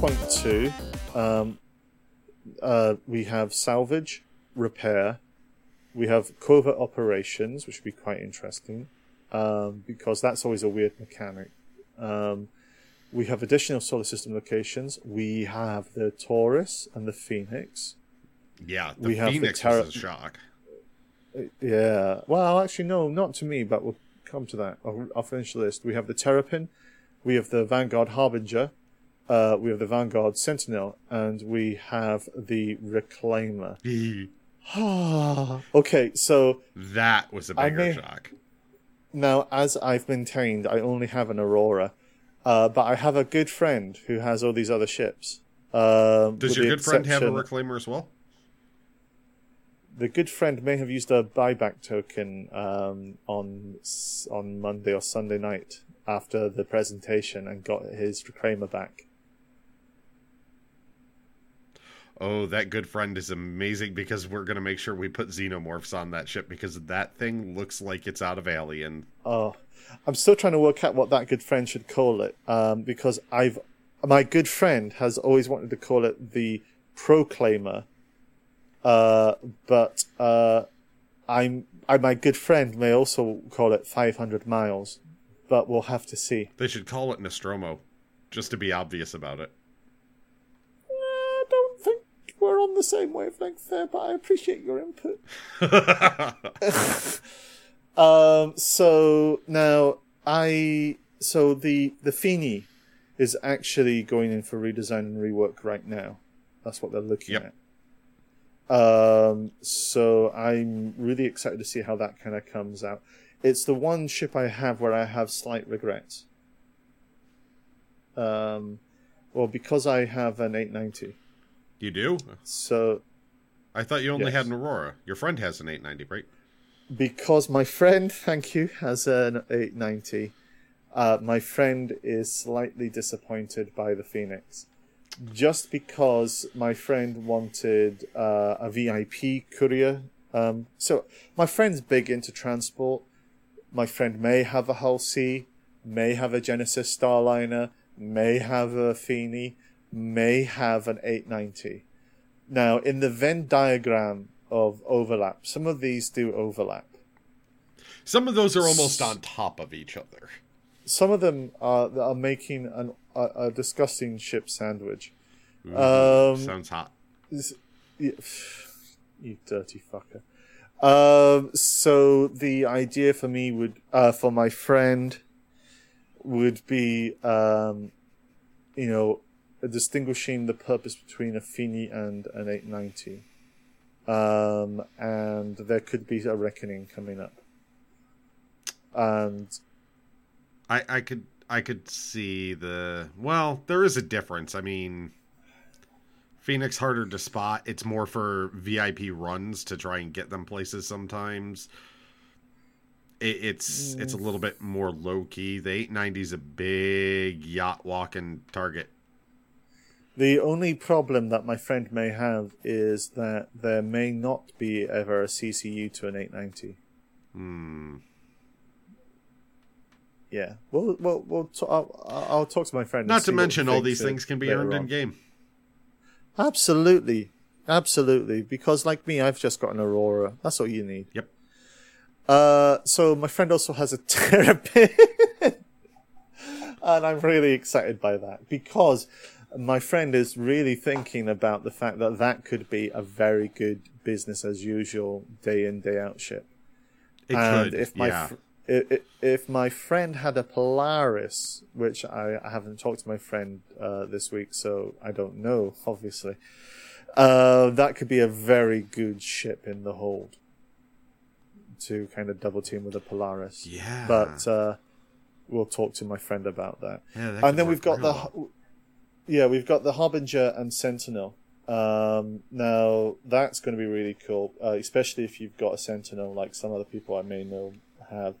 3.2, um, uh, we have salvage, repair, we have covert operations, which would be quite interesting, um, because that's always a weird mechanic. Um, we have additional solar system locations. We have the Taurus and the Phoenix. Yeah, the We have the Phoenix Terra- was a shock. Yeah. Well, actually, no, not to me, but we'll come to that. I'll, I'll finish the list. We have the Terrapin, we have the Vanguard Harbinger, uh, we have the Vanguard Sentinel, and we have the Reclaimer. okay, so that was a bigger may- shock. now, as I've maintained, I only have an Aurora, uh, but I have a good friend who has all these other ships. Um, Does your good friend have a reclaimer as well? the good friend may have used a buyback token um, on on Monday or Sunday night after the presentation and got his reclaimer back. Oh, that good friend is amazing because we're gonna make sure we put xenomorphs on that ship because that thing looks like it's out of Alien. Oh, I'm still trying to work out what that good friend should call it um, because I've my good friend has always wanted to call it the Proclaimer, uh, but uh, I'm I, my good friend may also call it 500 miles, but we'll have to see. They should call it Nostromo, just to be obvious about it. I don't think we're on the same wavelength there, but I appreciate your input. Um, so now I so the the Fini is actually going in for redesign and rework right now. That's what they're looking Yep. at. Um, so I'm really excited to see how that kind of comes out. It's the one ship I have where I have slight regrets. Um, well, because I have an 890, you do? so I thought you only Yes. had an Aurora. Your friend has an 890, right? because my friend, thank you, has an 890. Uh, my friend is slightly disappointed by the Phoenix, just because my friend wanted uh, a VIP courier. Um, so my friend's big into transport. My friend may have a Hull C, may have a Genesis Starliner, may have a Feeney, may have an 890. Now, in the Venn diagram of overlap, some of these do overlap. Some of those are almost on top of each other. Some of them are are making an, a, a disgusting ship sandwich. Ooh, Um, sounds hot. This- you, you dirty fucker. Um, so the idea for me would, uh, for my friend, would be, um, you know, distinguishing the purpose between a Fini and an 890. Um, and there could be a reckoning coming up. And I, I could I could see the well, there is a difference. I mean Phoenix harder to spot. It's more for VIP runs to try and get them places sometimes. It, it's it's a little bit more low key. The 890 is a big yacht walking target. The only problem that my friend may have is that there may not be ever a CCU to an 890. Hmm. Yeah, we'll we'll, we'll t- I'll, I'll talk to my friend. Not to mention all these things can be earned in game. Absolutely, absolutely. Because like me, I've just got an Aurora. That's all you need. Yep. Uh, so my friend also has a Terrapin, and I'm really excited by that because my friend is really thinking about the fact that that could be a very good business as usual, day in day out ship. It and could. if my yeah. fr- if my friend had a Polaris, which I, I haven't talked to my friend uh, this week, so I don't know. Obviously, uh, that could be a very good ship in the hold to kind of double team with a Polaris. Yeah. but uh, we'll talk to my friend about that. Yeah, that and then we've got real the. Yeah, we've got the Harbinger and Sentinel. Um, now that's going to be really cool, uh, especially if you've got a Sentinel like some other people I may know have,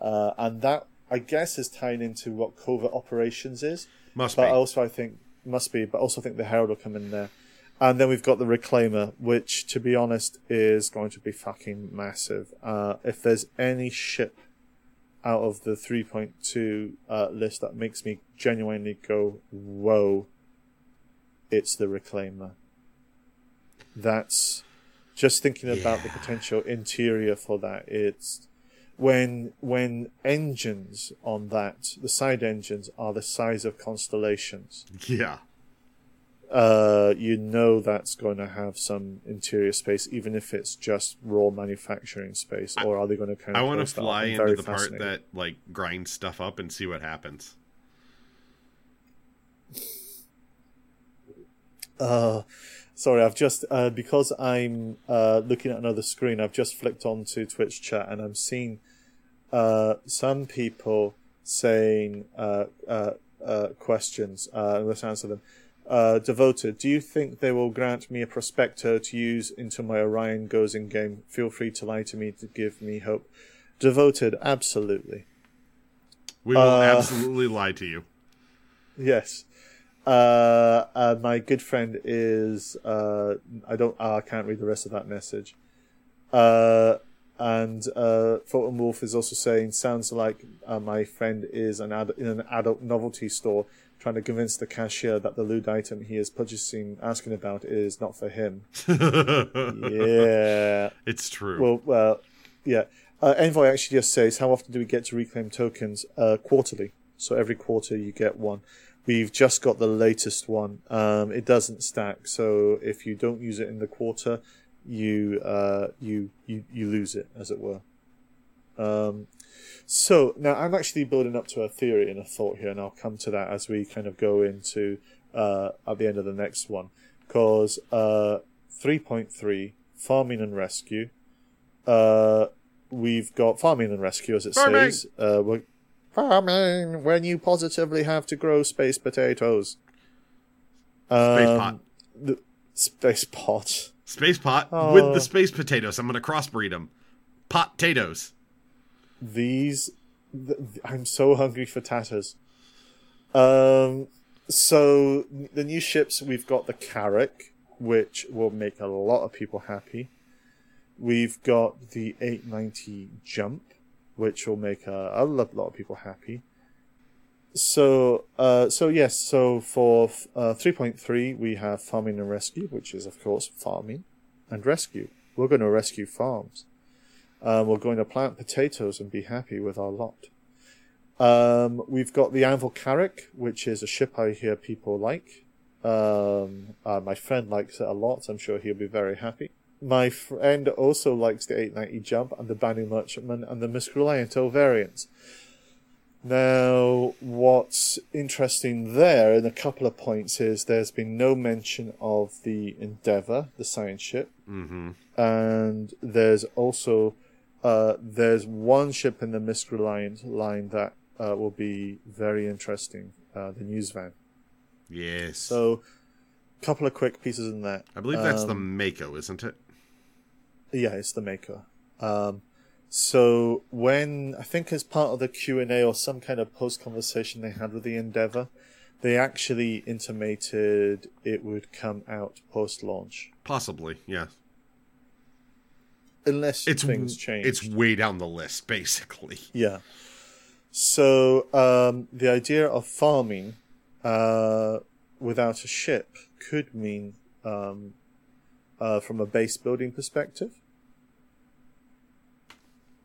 uh, and that I guess is tying into what covert operations is. Must But be. also I think must be, but also I think the Herald will come in there. And then we've got the Reclaimer, which to be honest is going to be fucking massive. Uh, if there's any ship out of the 3.2 uh, list that makes me genuinely go, whoa, it's the Reclaimer. That's just thinking about the potential interior for that. It's when when engines on that, the side engines are the size of constellations. Yeah. Uh, you know that's going to have some interior space, even if it's just raw manufacturing space. Or are they going to kind of? I want to close that off? fly into the part that like grinds stuff up and see what happens. Uh, sorry, I've just uh, because I'm uh, looking at another screen. I've just flicked onto Twitch chat and I'm seeing uh, some people saying uh, uh, uh, questions. Uh, let's answer them. Uh, devoted. Do you think they will grant me a prospector to use into my Orion goes in game? Feel free to lie to me to give me hope. Devoted, absolutely. We will Uh, absolutely lie to you. Yes. Uh, uh, my good friend is uh, I don't uh, I can't read the rest of that message. Uh, and uh, Fulton Wolf is also saying sounds like uh, my friend is an ad- in an adult novelty store trying to convince the cashier that the loot item he is purchasing asking about is not for him. yeah. It's true. Well, well, yeah. Uh, Envoy actually just says, how often do we get to reclaim tokens? Uh, quarterly. So every quarter you get one. We've just got the latest one. Um, it doesn't stack, so if you don't use it in the quarter, you uh, you you you lose it, as it were. Um, so now I'm actually building up to a theory and a thought here, and I'll come to that as we kind of go into uh, at the end of the next one, because uh, 3.3 farming and rescue. Uh, we've got farming and rescue, as it Farming! says. Uh, we're, farming when you positively have to grow space potatoes. space Um, pot. The space pot. Space pot Oh. with the space potatoes. I'm going to crossbreed them. Potatoes. These, th- I'm so hungry for tatters. Um, so the new ships we've got the Carrack, which will make a lot of people happy. We've got the 890 Jump, which will make a, a lot, of people happy. So, uh, so yes, so for uh, 3.3 we have farming and rescue, which is of course farming and rescue. We're going to rescue farms. Um, we're going to plant potatoes and be happy with our lot. Um, we've got the Anvil Carrack, which is a ship I hear people like. Um, uh, my friend likes it a lot. I'm sure he'll be very happy. My friend also likes the 890 Jump and the Banu Merchantman and the Miscreant variants. Now, what's interesting there in a couple of points is there's been no mention of the Endeavour, the science ship, Mm-hmm. and there's also uh, there's one ship in the Reliant line that uh, will be very interesting, uh, the News Van. Yes. So, a couple of quick pieces in that. I believe that's the Um, Mako, isn't it? Yeah, it's the Mako. Um, so when I think as part of the Q and A or some kind of post conversation they had with the Endeavour, they actually intimated it would come out post launch, Possibly, yeah. Unless It's things change. It's way down the list, basically. Yeah. So um, the idea of farming uh, without a ship could mean, um, uh, from a base building perspective.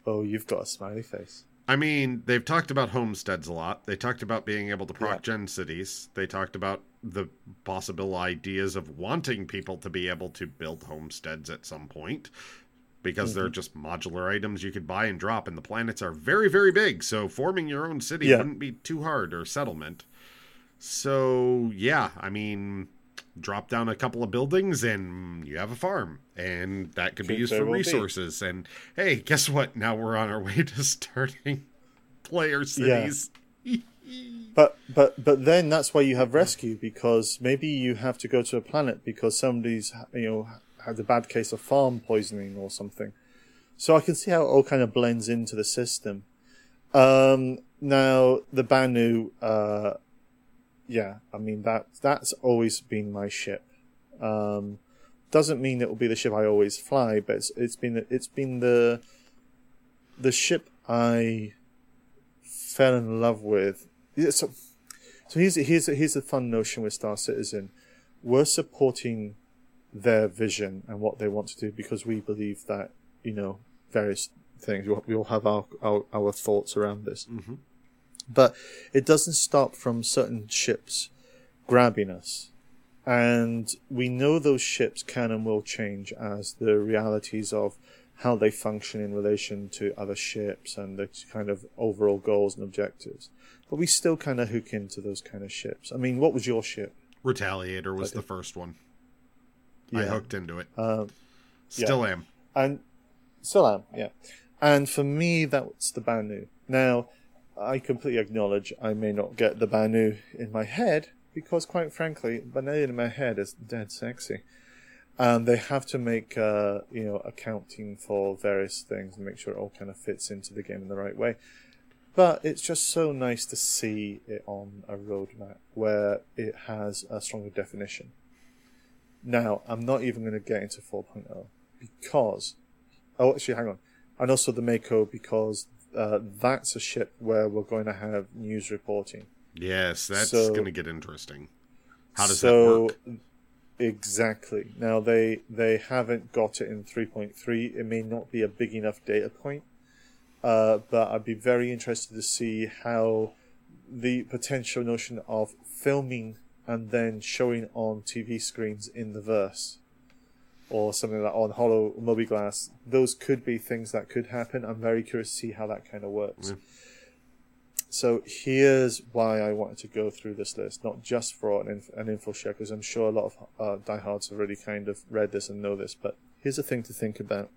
Oh, you've got a smiley face. I mean, they've talked about homesteads a lot. They talked about being able to proc gen cities. They talked about the possible ideas of wanting people to be able to build homesteads at some point because they're Mm-hmm. just modular items you could buy and drop, and the planets are very, very big. So forming your own city Yeah. wouldn't be too hard or settlement. So, yeah, I mean, drop down a couple of buildings and you have a farm. And that could be used for well be. resources. And hey, guess what? Now we're on our way to starting player cities. But but but then that's why you have rescue because maybe you have to go to a planet because somebody's you know had a bad case of farm poisoning or something. So I can see how it all kind of blends into the system. Um, now the Banu, uh, yeah, I mean that that's always been my ship. Um, doesn't mean it will be the ship I always fly, but it's, it's been it's been the the ship I fell in love with. So, so here's here's here's a fun notion with Star Citizen. We're supporting their vision and what they want to do because we believe that you know various things. We all- have our our, our thoughts around this, Mhm. but it doesn't stop from certain ships grabbing us. And we know those ships can and will change as the realities of how they function in relation to other ships and the kind of overall goals and objectives. But we still kind of hook into those kind of ships. I mean, what was your ship? Retaliator was Okay. the first one. I hooked into it. Um, Still am. and still am, yeah. And for me, that's the Banu. Now, I completely acknowledge I may not get the Banu in my head because, quite frankly, Banu in my head is dead sexy. And they have to make, uh, you know, accounting for various things and make sure it all kind of fits into the game in the right way. But it's just so nice to see it on a roadmap where it has a stronger definition. Now, I'm not even going to get into 4.0 because, oh, actually, hang on. And also the Mako because uh, that's a ship where we're going to have news reporting. Yes, that's So- going to get interesting. How does so, that work? Exactly. Now they they haven't got it in 3.3. It may not be a big enough data point, uh, but I'd be very interested to see how the potential notion of filming and then showing on TV screens in the verse or something like on Hollow mobiGlas. Those could be things that could happen. I'm very curious to see how that kind of works. So here's why I wanted to go through this list, not just for an, inf- an info share, because I'm sure a lot of uh, diehards have already kind of read this and know this. But here's a thing to think about: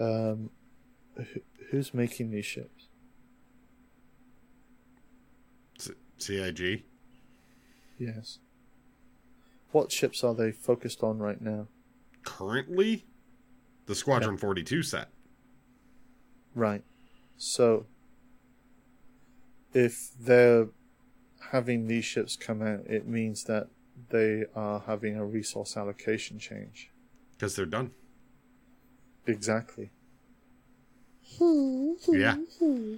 um, who, who's making these ships? C- CIG? Yes. What ships are they focused on right now? Currently, the Squadron 42 set. Right. So, if they're having these ships come out, it means that they are having a resource allocation change. Because they're done. Exactly. Hmm, hmm, yeah. Hmm.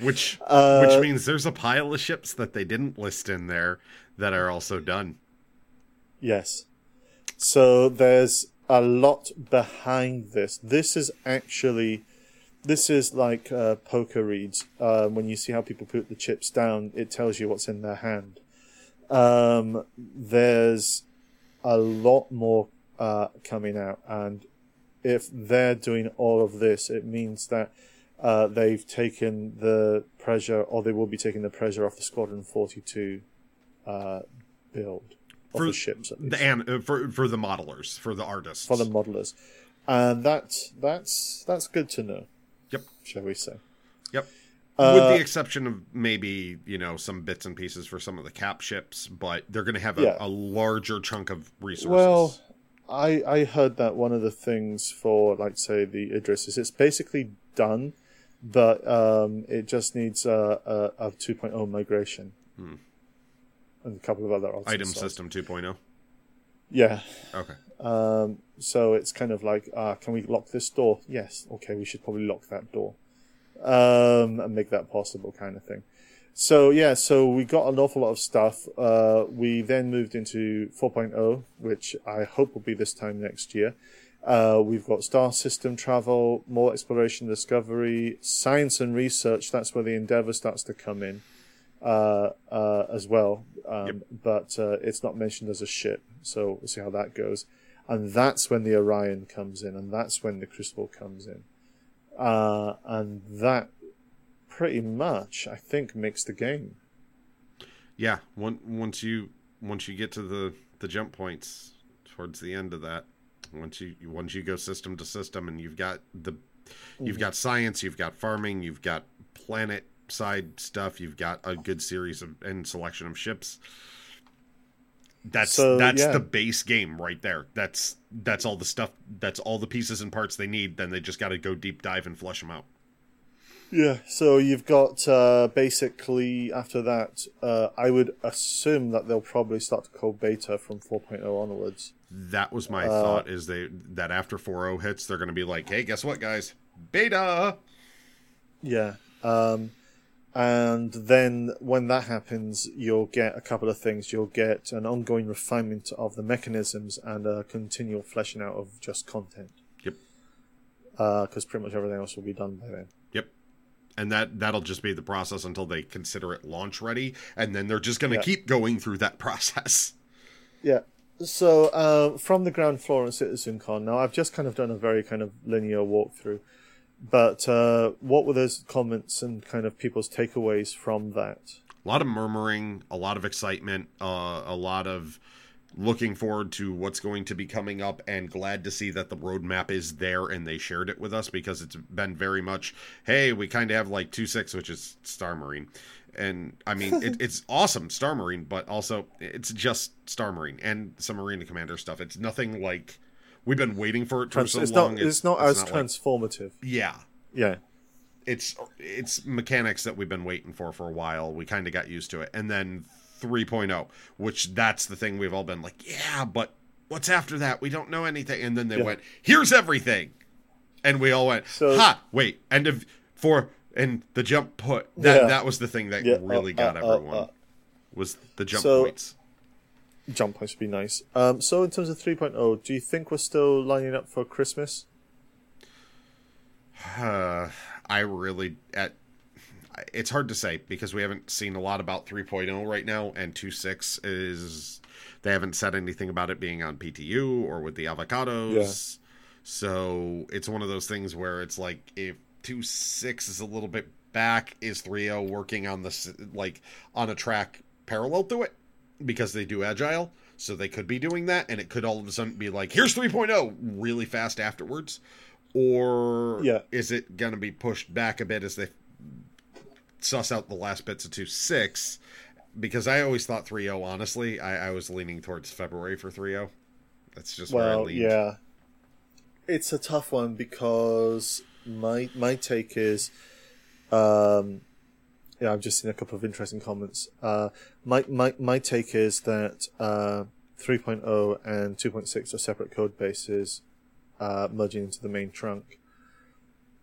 Which Uh, which means there's a pile of ships that they didn't list in there that are also done. Yes. So there's a lot behind this. This is actually, this is like uh, poker reads. Uh, when you see how people put the chips down, it tells you what's in their hand. Um, there's a lot more uh, coming out, and if they're doing all of this, it means that uh, they've taken the pressure, or they will be taking the pressure off the Squadron 42 uh, build of For the ships. At least The an, uh, for for the modelers, for the artists. for the modelers, and that's that's that's good to know. Yep. Shall we say? Yep. Uh, With the exception of maybe, you know, some bits and pieces for some of the cap ships, but they're going to have a, Yeah. a larger chunk of resources. Well, I I heard that one of the things for like say the Idris is it's basically done, but um, it just needs a a, a 2.0 migration. And a couple of other Item sods. system 2.0. Yeah. Okay. Um, so it's kind of like, uh, can we lock this door? Yes. Okay, we should probably lock that door. Um, and make that possible kind of thing. So yeah, so we got an awful lot of stuff. Uh, we then moved into 4.0, which I hope will be this time next year. Uh, we've got star system travel, more exploration, discovery, science and research. That's where the Endeavour starts to come in, uh, uh, as well. Um, but, uh, it's not mentioned as a ship. So we'll see how that goes. And that's when the Orion comes in and that's when the Crucible comes in. Uh, and that pretty much, I think, makes the game. Yeah, once you once you get to the the jump points towards the end of that, once you once you go system to system and you've got the you've got science, you've got farming, you've got planet side stuff, you've got a good series of and selection of ships. That's So, that's yeah. the base game right there. That's that's all the stuff. That's all the pieces and parts they need. Then they just got to go deep dive and flush them out. Yeah, so you've got uh, basically after that, uh, I would assume that they'll probably start to call beta from 4.0 onwards. That was my Uh, thought. Is they that after 4.0 hits, they're going to be like, "Hey, guess what, guys? Beta." Yeah, Um, and then when that happens, you'll get a couple of things. You'll get an ongoing refinement of the mechanisms and a continual fleshing out of just content. Yep. Because pretty much everything else will be done by then. Yep. And that that'll just be the process until they consider it launch ready, and then they're just going to Yeah. keep going through that process. Yeah. So uh, from the ground floor on CitizenCon, now I've just kind of done a very kind of linear walkthrough, but uh, what were those comments and kind of people's takeaways from that? A lot of murmuring, a lot of excitement, uh, a lot of looking forward to what's going to be coming up, and glad to see that the roadmap is there and they shared it with us because it's been very much, hey, we kind of have like two six, which is Star Marine. And I mean, it, it's awesome, Star Marine, but also it's just Star Marine and some Marine Commander stuff. It's nothing like we've been waiting for it for Trans- so it's long. not. It's, not as like- transformative. yeah, Yeah. it's it's mechanics that we've been waiting for for a while. We kind of got used to it, and then 3.0, which that's the thing we've all been like, yeah, but what's after that? We don't know anything. And then they Yeah. went, here's everything, and we all went, So- ha, wait, end of for and the jump put that Yeah. that was the thing that Yeah, really uh, got uh, uh, everyone uh. was the jump So- points. Jump points would be nice. Um, so in terms of 3.0, do you think we're still lining up for Christmas? Uh, I really at it's hard to say because we haven't seen a lot about 3.0 right now, and 2.6 is they haven't said anything about it being on PTU or with the avocados. So it's one of those things where it's like if 2.6 is a little bit back, is 3.0 working on this like on a track parallel to it because they do agile. So they could be doing that, and it could all of a sudden be like, "Here's 3.0" really fast afterwards, or Yeah. is it going to be pushed back a bit as they suss out the last bits of 2.6? Because I always thought 3.0, honestly, I, I was leaning towards February for 3.0. That's just where I Well, yeah. It's a tough one because my my take is, um, yeah, I've just seen a couple of interesting comments. Uh, my my my take is that uh, 3.0 and 2.6 are separate code bases, uh, merging into the main trunk.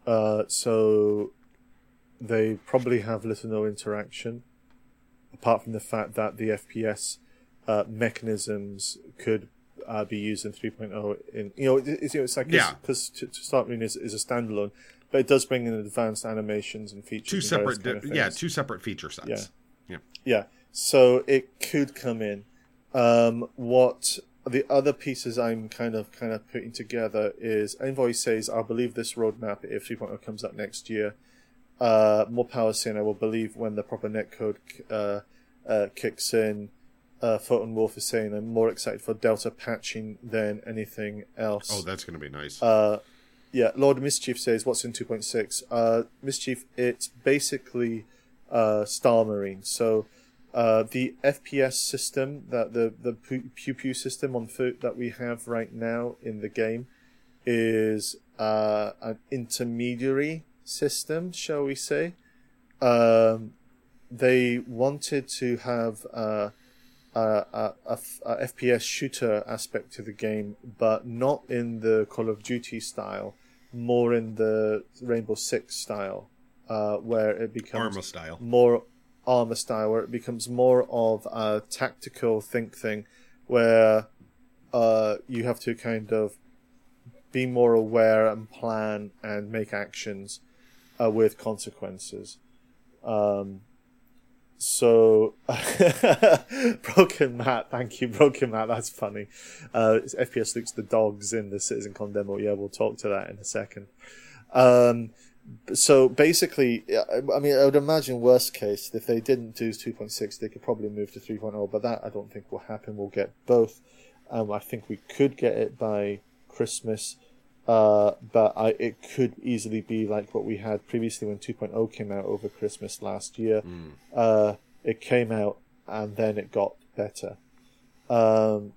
Uh, so they probably have little no interaction, apart from the fact that the FPS uh, mechanisms could uh, be used in 3.0. In you know, it's, you know, it's like Yeah. because to, to start is, is a standalone, but it does bring in advanced animations and features. Two separate, yeah, two separate feature sets. Yeah. Yeah. Yeah, so it could come in. Um, what the other pieces I'm kind of kind of putting together is Envoy says I believe this roadmap if 3.0 comes up next year. Uh, more power saying I will believe when the proper netcode uh, uh, kicks in. Uh, Photon Wolf is saying I'm more excited for Delta patching than anything else. Oh, that's going to be nice. Uh, yeah, Lord Mischief says, "What's in 2.6?" Uh, Mischief, it's basically uh, Star Marine. So uh, the FPS system that the the pew pew system on foot that we have right now in the game is uh, an intermediary system, shall we say? Um, they wanted to have. Uh, a, a, a FPS shooter aspect to the game, but not in the Call of Duty style, more in the Rainbow Six style, uh, where it becomes Arma style. more Arma style, where it becomes more of a tactical think thing, where uh, you have to kind of be more aware and plan and make actions uh, with consequences. Um, so, Broken Matt, thank you, Broken Matt. That's funny. Uh, FPS looks the dogs in the Citizen Con demo. Yeah, we'll talk to that in a second. Um, so basically, I mean, I would imagine worst case if they didn't do 2.6, they could probably move to 3.0, but that I don't think will happen. We'll get both. Um, I think we could get it by Christmas, uh, but I, it could easily be like what we had previously when 2.0 came out over Christmas last year. Uh, it came out and then it got better. Um,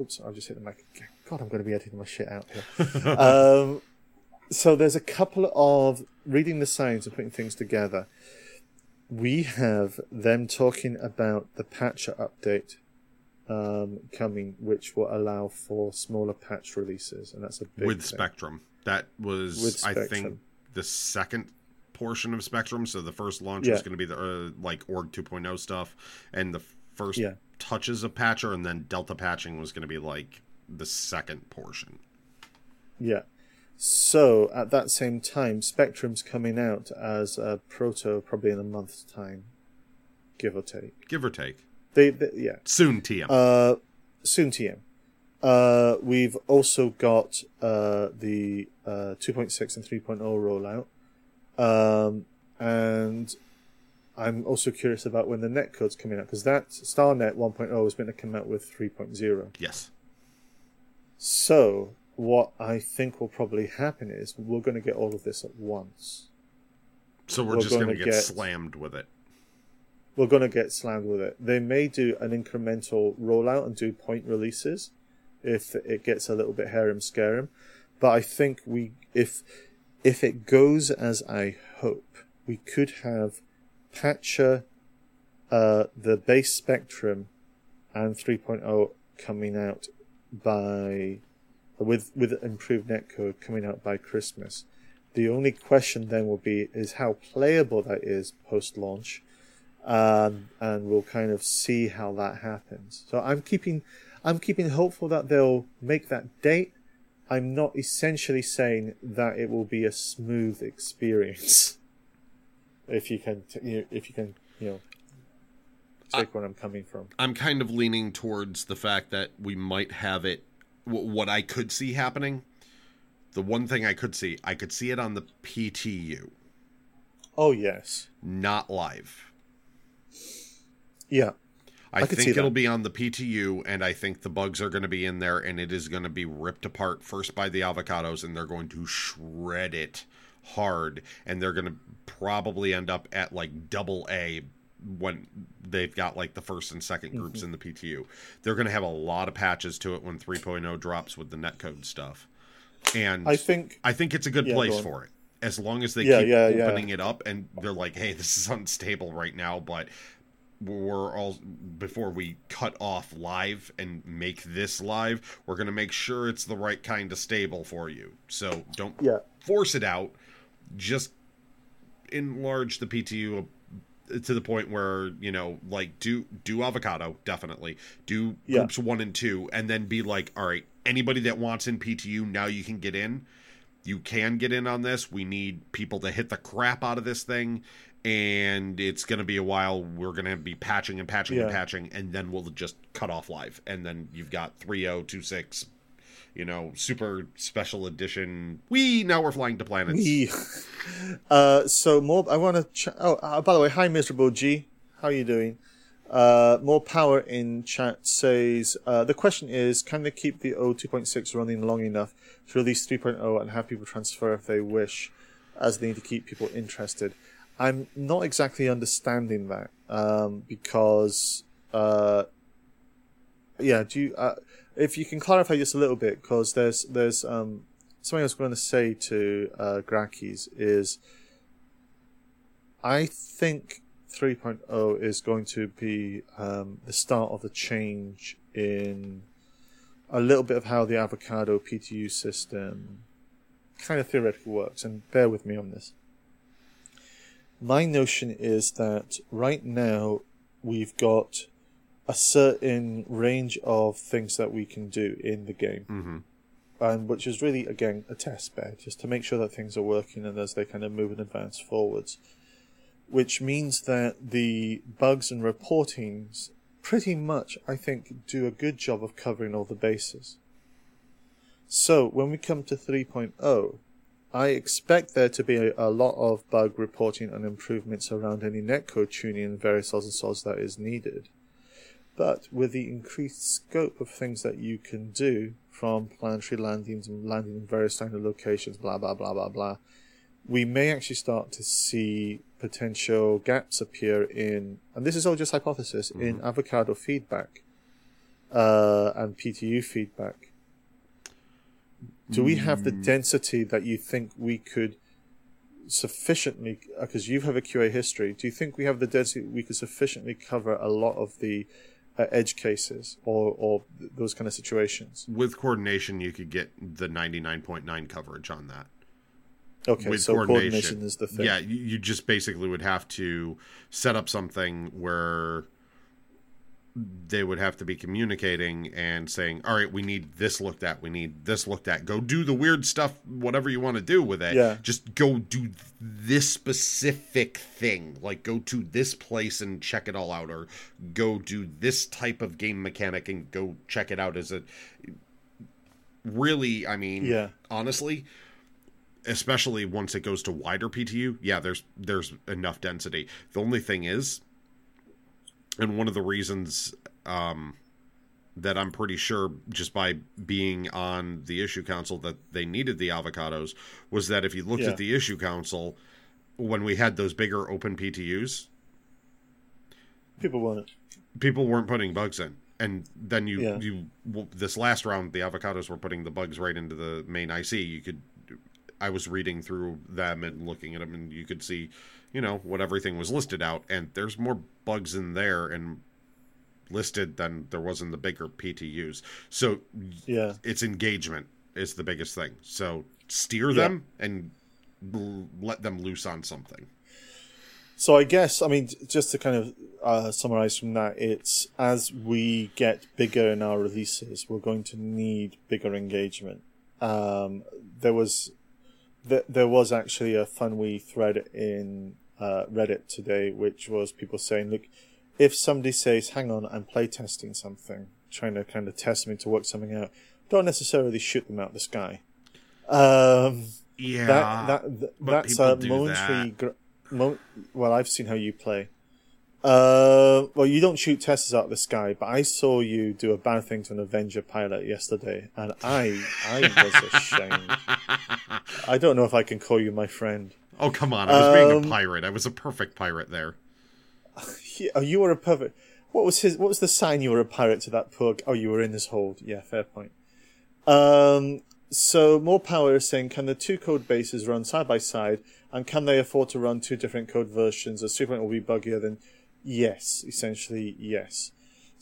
oops, I just hit the mic. God, I'm going to be editing my shit out here. um, so there's a couple of reading the signs and putting things together. We have them talking about the patcher update um, coming, which will allow for smaller patch releases, and that's a big with thing. Spectrum. That was, With I think, the second portion of Spectrum. So the first launch was going to be the uh, like Org 2.0 stuff, and the first Yeah. touches of Patcher, and then Delta patching was going to be like the second portion. Yeah. So at that same time, Spectrum's coming out as a proto, probably in a month's time, give or take. Give or take. They, they yeah. Soon TM. Uh, soon TM. Uh, we've also got uh, the uh, 2.6 and 3.0 rollout. Um, and I'm also curious about when the netcode's coming out because that StarNet 1.0 is going to come out with 3.0. yes. So what I think will probably happen is we're going to get all of this at once. So we're, We're just going to get, get- slammed with it. We're going to get slammed with it. They may do an incremental rollout and do point releases if it gets a little bit harem scarum. But I think we if if it goes as I hope, we could have Patcher, uh, the base Spectrum, and 3.0 coming out by with with improved netcode coming out by Christmas. The only question then will be is how playable that is post launch, um, and we'll kind of see how that happens. So I'm keeping I'm keeping hopeful that they'll make that date. I'm not essentially saying that it will be a smooth experience. If you can, t- you- if you can, you know, take what I'm coming from. I'm kind of leaning towards the fact that we might have it. W- what I could see happening, the one thing I could see, I could see it on the PTU, Oh yes, not live. Yeah, I, I think it'll be on the PTU, and I think the bugs are going to be in there, and it is going to be ripped apart first by the avocados, and they're going to shred it hard, and they're going to probably end up at like double A when they've got like the first and second groups Mm-hmm. in the PTU. They're going to have a lot of patches to it when 3.0 drops with the netcode stuff, and I think I think it's a good Yeah, place go for it. As long as they Yeah, keep yeah, opening it up and they're like, hey, this is unstable right now, but we're all before we cut off live and make this live, we're gonna make sure it's the right kind of stable for you. So don't yeah, force it out. Just enlarge the PTU uh, to the point where you know, like do do avocado definitely do Yeah. groups one and two, and then be like, all right, anybody that wants in PTU now you can get in. You can get in on this. We need people to hit the crap out of this thing, and it's going to be a while. We're going to be patching and patching and patching, and then we'll just cut off live, and then you've got 3026 you know, super special edition. We now we're flying to planets. we. Uh, so more. I want to. Ch- oh, uh, by the way, hi, miserable G. How are you doing? Uh, more power in chat says uh, the question is: Can they keep the O 2.6 running long enough to release 3.0 and have people transfer if they wish, as they need to keep people interested? I'm not exactly understanding that um, because uh, yeah, do you, uh, if you can clarify just a little bit, because there's there's um, something I was going to say to uh, Grakis is, I think 3.0 is going to be um, the start of the change in a little bit of how the avocado PTU system kind of theoretically works, and bear with me on this. My notion is that right now we've got a certain range of things that we can do in the game, hmm and which is really again a test bed, just to make sure that things are working and as they kind of move and advance forwards. Which means that the bugs and reportings pretty much, I think, do a good job of covering all the bases. So when we come to 3.0, I expect there to be a, a lot of bug reporting and improvements around any netcode tuning and various odds and sods that is needed. But with the increased scope of things that you can do from planetary landings and landing in various of locations, blah blah blah blah blah, we may actually start to see potential gaps appear in, and this is all just hypothesis, in avocado feedback uh, and PTU feedback. Do we have the density that you think we could sufficiently, because you have a QA history, do you think we have the density we could sufficiently cover a lot of the uh, edge cases or, or those kind of situations? With coordination, you could get the ninety nine point nine coverage on that. Okay, with so coordination. coordination is the thing. Yeah, you, you just basically would have to set up something where they would have to be communicating and saying, "All right, we need this looked at. We need this looked at. Go do the weird stuff, whatever you want to do with it. Yeah. Just go do this specific thing. Like go to this place and check it all out, or go do this type of game mechanic and go check it out." As a really, I mean, Yeah. honestly, especially once it goes to wider PTU, yeah, there's there's enough density. The only thing is, and one of the reasons um, that I'm pretty sure just by being on the issue council that they needed the avocados was that if you looked Yeah. at the issue council when we had those bigger open PTUs, People weren't. people weren't putting bugs in. And then you Yeah. you this last round the avocados were putting the bugs right into the main IC. You could I was reading through them and looking at them and you could see, you know, what everything was listed out and there's more bugs in there and listed than there was in the bigger PTUs. So Yeah. it's engagement is the biggest thing. So steer Yeah. them and l- let them loose on something. So I guess I mean just to kind of uh, summarize from that, it's as we get bigger in our releases, we're going to need bigger engagement. Um, there was th- there was actually a funwee thread in uh, Reddit today, which was people saying, "Look, if somebody says, hang on, I'm playtesting something, trying to kind of test me to work something out, don't necessarily shoot them out the sky." Um, Yeah. that that th- that's a momentary. Gr- mo- well, I've seen how you play. Uh, well, you don't shoot testers out of the sky, but I saw you do a bad thing to an Avenger pilot yesterday, and I I was ashamed. I don't know if I can call you my friend. Oh come on! I was being a Um, pirate. I was a perfect pirate there. Yeah, oh, you were a perfect. What was his? What was the sign you were a pirate to that poor? Oh, you were in his hold. Yeah, fair point. Um, so more power is saying, can the two code bases run side by side, and can they afford to run two different code versions? A 3.0 will be buggier than yes, essentially yes.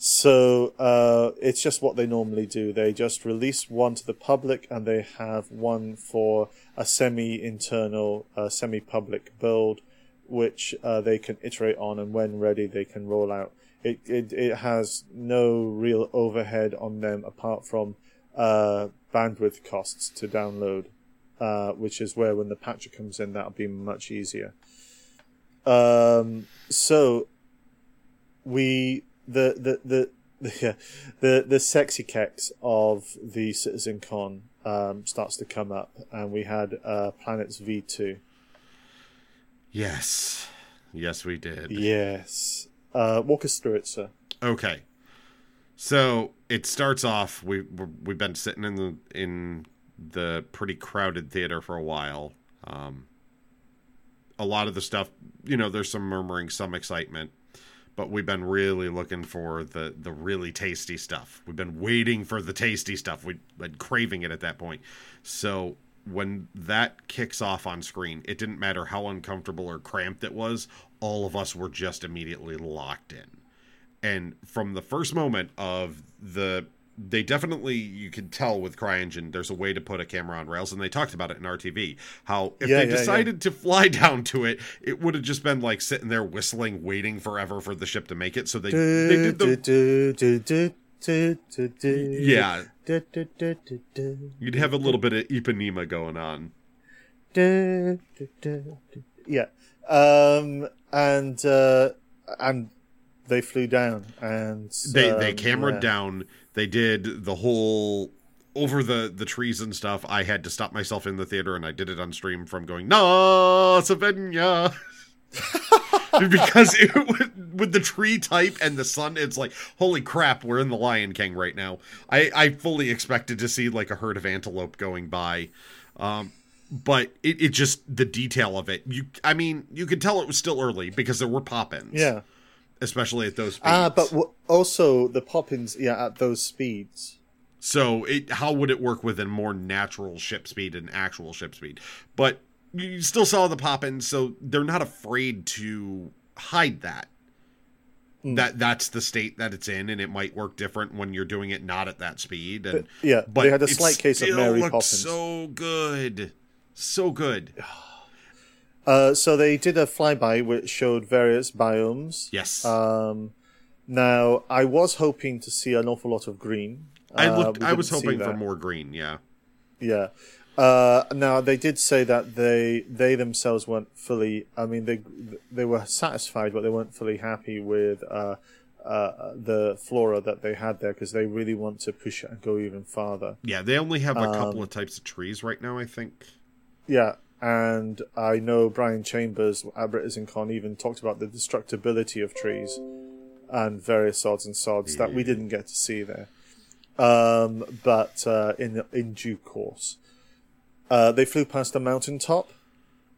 So uh, it's just what they normally do. They just release one to the public, and they have one for a semi-internal, uh, semi-public build, which uh, they can iterate on, and when ready, they can roll out. It it it has no real overhead on them apart from uh, bandwidth costs to download, uh, which is where when the patcher comes in, that'll be much easier. Um, so we the the the the the, the sexy keks of the Citizen Con um, starts to come up, and we had uh, Planets V two. Yes, yes, we did. Yes, uh, walk us through it, sir. Okay, so it starts off. We we're- we've been sitting in the in the pretty crowded theater for a while. Um, a lot of the stuff, you know, there's some murmuring, some excitement, but we've been really looking for the the really tasty stuff. We've been waiting for the tasty stuff. We've been craving it at that point. So when that kicks off on screen, it didn't matter how uncomfortable or cramped it was. All of us were just immediately locked in and from the first moment of the they definitely you can tell with CryEngine there's a way to put a camera on rails and they talked about it in ATV how if Yeah, they yeah, yeah. decided to fly down to it it would have just been like sitting there whistling waiting forever for the ship to make it so they they did the yeah. yeah you'd have a little bit of Ipanema going on Yeah. Um, and uh, and they flew down and they they um, cameraed yeah. down they did the whole over the the trees and stuff i had to stop myself in the theater and i did it on stream from going no savannah because it, with, with the tree type and the sun it's like holy crap we're in the lion king right now. I i fully expected to see like a herd of antelope going by. Um but it, it just the detail of it you i mean you could tell it was still early because there were pop-ins. Yeah. Especially at those speeds. Ah, but w- also the poppins, yeah, at those speeds. So it how would it work with a more natural ship speed and actual ship speed? But you still saw the pop-ins, so they're not afraid to hide that. Hmm. That that's the state that it's in, and it might work different when you're doing it not at that speed. And But, yeah, but they had a slight case of Mary Poppins. So good, So good. Uh, so they did a flyby which showed various biomes. Yes. Um, now I was hoping to see an awful lot of green. I Uh, looked we I was hoping for more green, yeah. Yeah. Uh, now they did say that they they themselves weren't fully. I mean, they they were satisfied, but they weren't fully happy with uh, uh, the flora that they had there because they really want to push it and go even farther. Yeah, they only have a Um, couple of types of trees right now, I think. Yeah, and I know Brian Chambers at BritizenCon even talked about the destructibility of trees and various odds and sods that we didn't get to see there. Um, but uh, in in due course, uh, they flew past a mountaintop.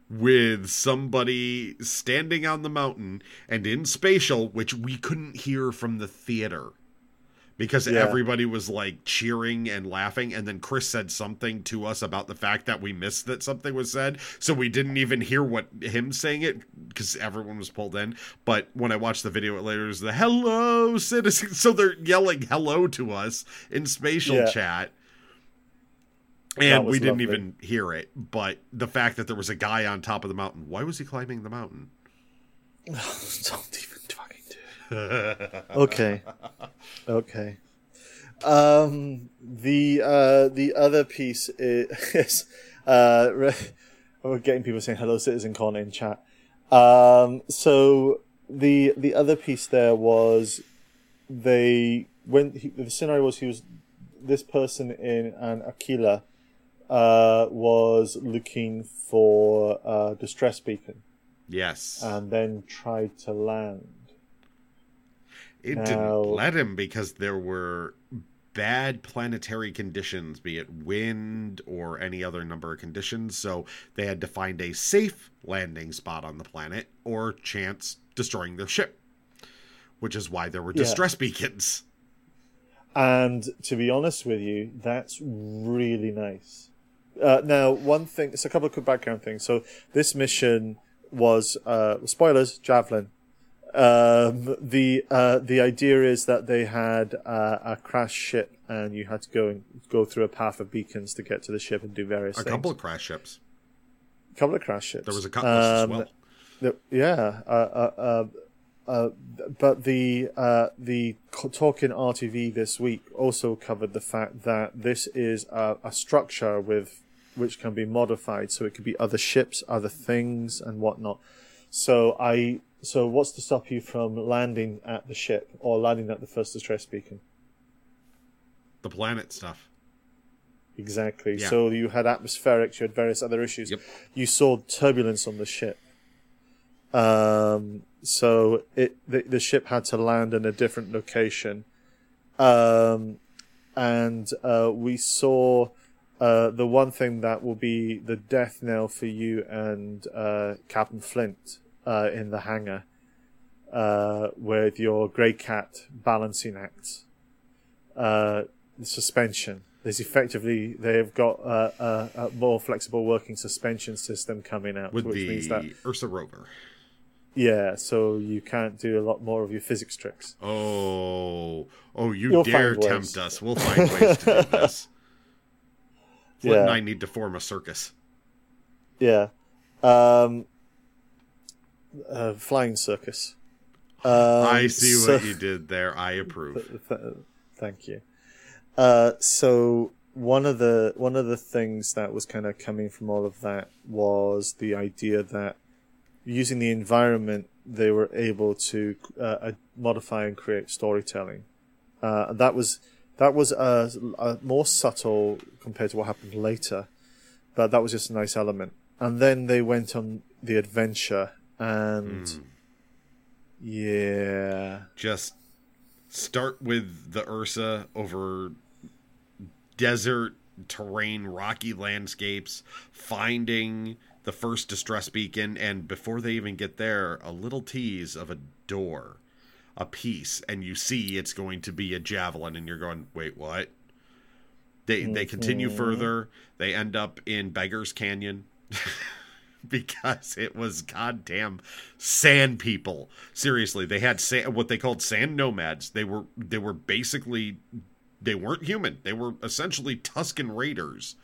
with somebody standing on the mountain and in spatial, which we couldn't hear from the theater because Yeah. everybody was like cheering and laughing. And then Chris said something to us about the fact that we missed that something was said. So we didn't even hear what him saying it because everyone was pulled in. But when I watched the video later, it was the hello citizens. So they're yelling hello to us in spatial Yeah. chat. And we didn't lovely. even hear it. But the fact that there was a guy on top of the mountain, why was he climbing the mountain? Don't even fucking do. it. Okay, okay. Um, the uh, the other piece is uh, we're getting people saying hello, citizen con in chat. Um, so the the other piece there was they when he, the scenario was he was this person in an Aquila uh, was looking for a distress beacon Yes. and then tried to land. It now- didn't let him because there were bad planetary conditions, be it wind or any other number of conditions. So they had to find a safe landing spot on the planet or chance destroying their ship, which is why there were Yeah. distress beacons. And to be honest with you, that's really nice. Uh, now, one thing, it's a couple of quick background things. So, this mission was, uh, spoilers, Javelin. Um, the uh, the idea is that they had uh, a crash ship, and you had to go and go through a path of beacons to get to the ship and do various things. A things. couple of crash ships. A couple of crash ships. There was a as Um, well. The, yeah, uh, uh, uh, uh, but the uh, the co- talk in ATV this week also covered the fact that this is a, a structure with which can be modified, so it could be other ships, other things, and whatnot. So I so what's to stop you from landing at the ship or landing at the first distress beacon? The planet stuff. Exactly. Yeah. So you had atmospherics, you had various other issues. Yep. You saw turbulence on the ship. Um, so it the, the ship had to land in a different location. Um, and uh, we saw uh, the one thing that will be the death knell for you and uh, Captain Flint uh, in the hangar uh, with your Greycat balancing act. Uh, the suspension. There's effectively they've got uh, a, a more flexible working suspension system coming out, With which the means that Ursa rover. yeah, so you can't do a lot more of your physics tricks. Oh, oh! You You'll dare tempt us? We'll find ways to do this. Flint and Yeah. I need to form a circus. Yeah, um, uh, flying circus. Um, I see so- what you did there. I approve. Th- thank you. Uh, so one of the one of the things that was kind of coming from all of that was the idea that using the environment they were able to uh, uh, modify and create storytelling. Uh, and that was that was a, a more subtle compared to what happened later, but that was just a nice element. And then they went on the adventure, and Hmm. yeah, Just start with the Ursa over desert terrain, rocky landscapes, finding the first distress beacon, and before they even get there, a little tease of a door, a piece, and you see it's going to be a javelin, and you're going, wait, what? They they continue further. They end up in Beggars Canyon. because it was goddamn sand people. Seriously, they had what they called sand nomads. They were they were basically they weren't human. They were essentially Tusken Raiders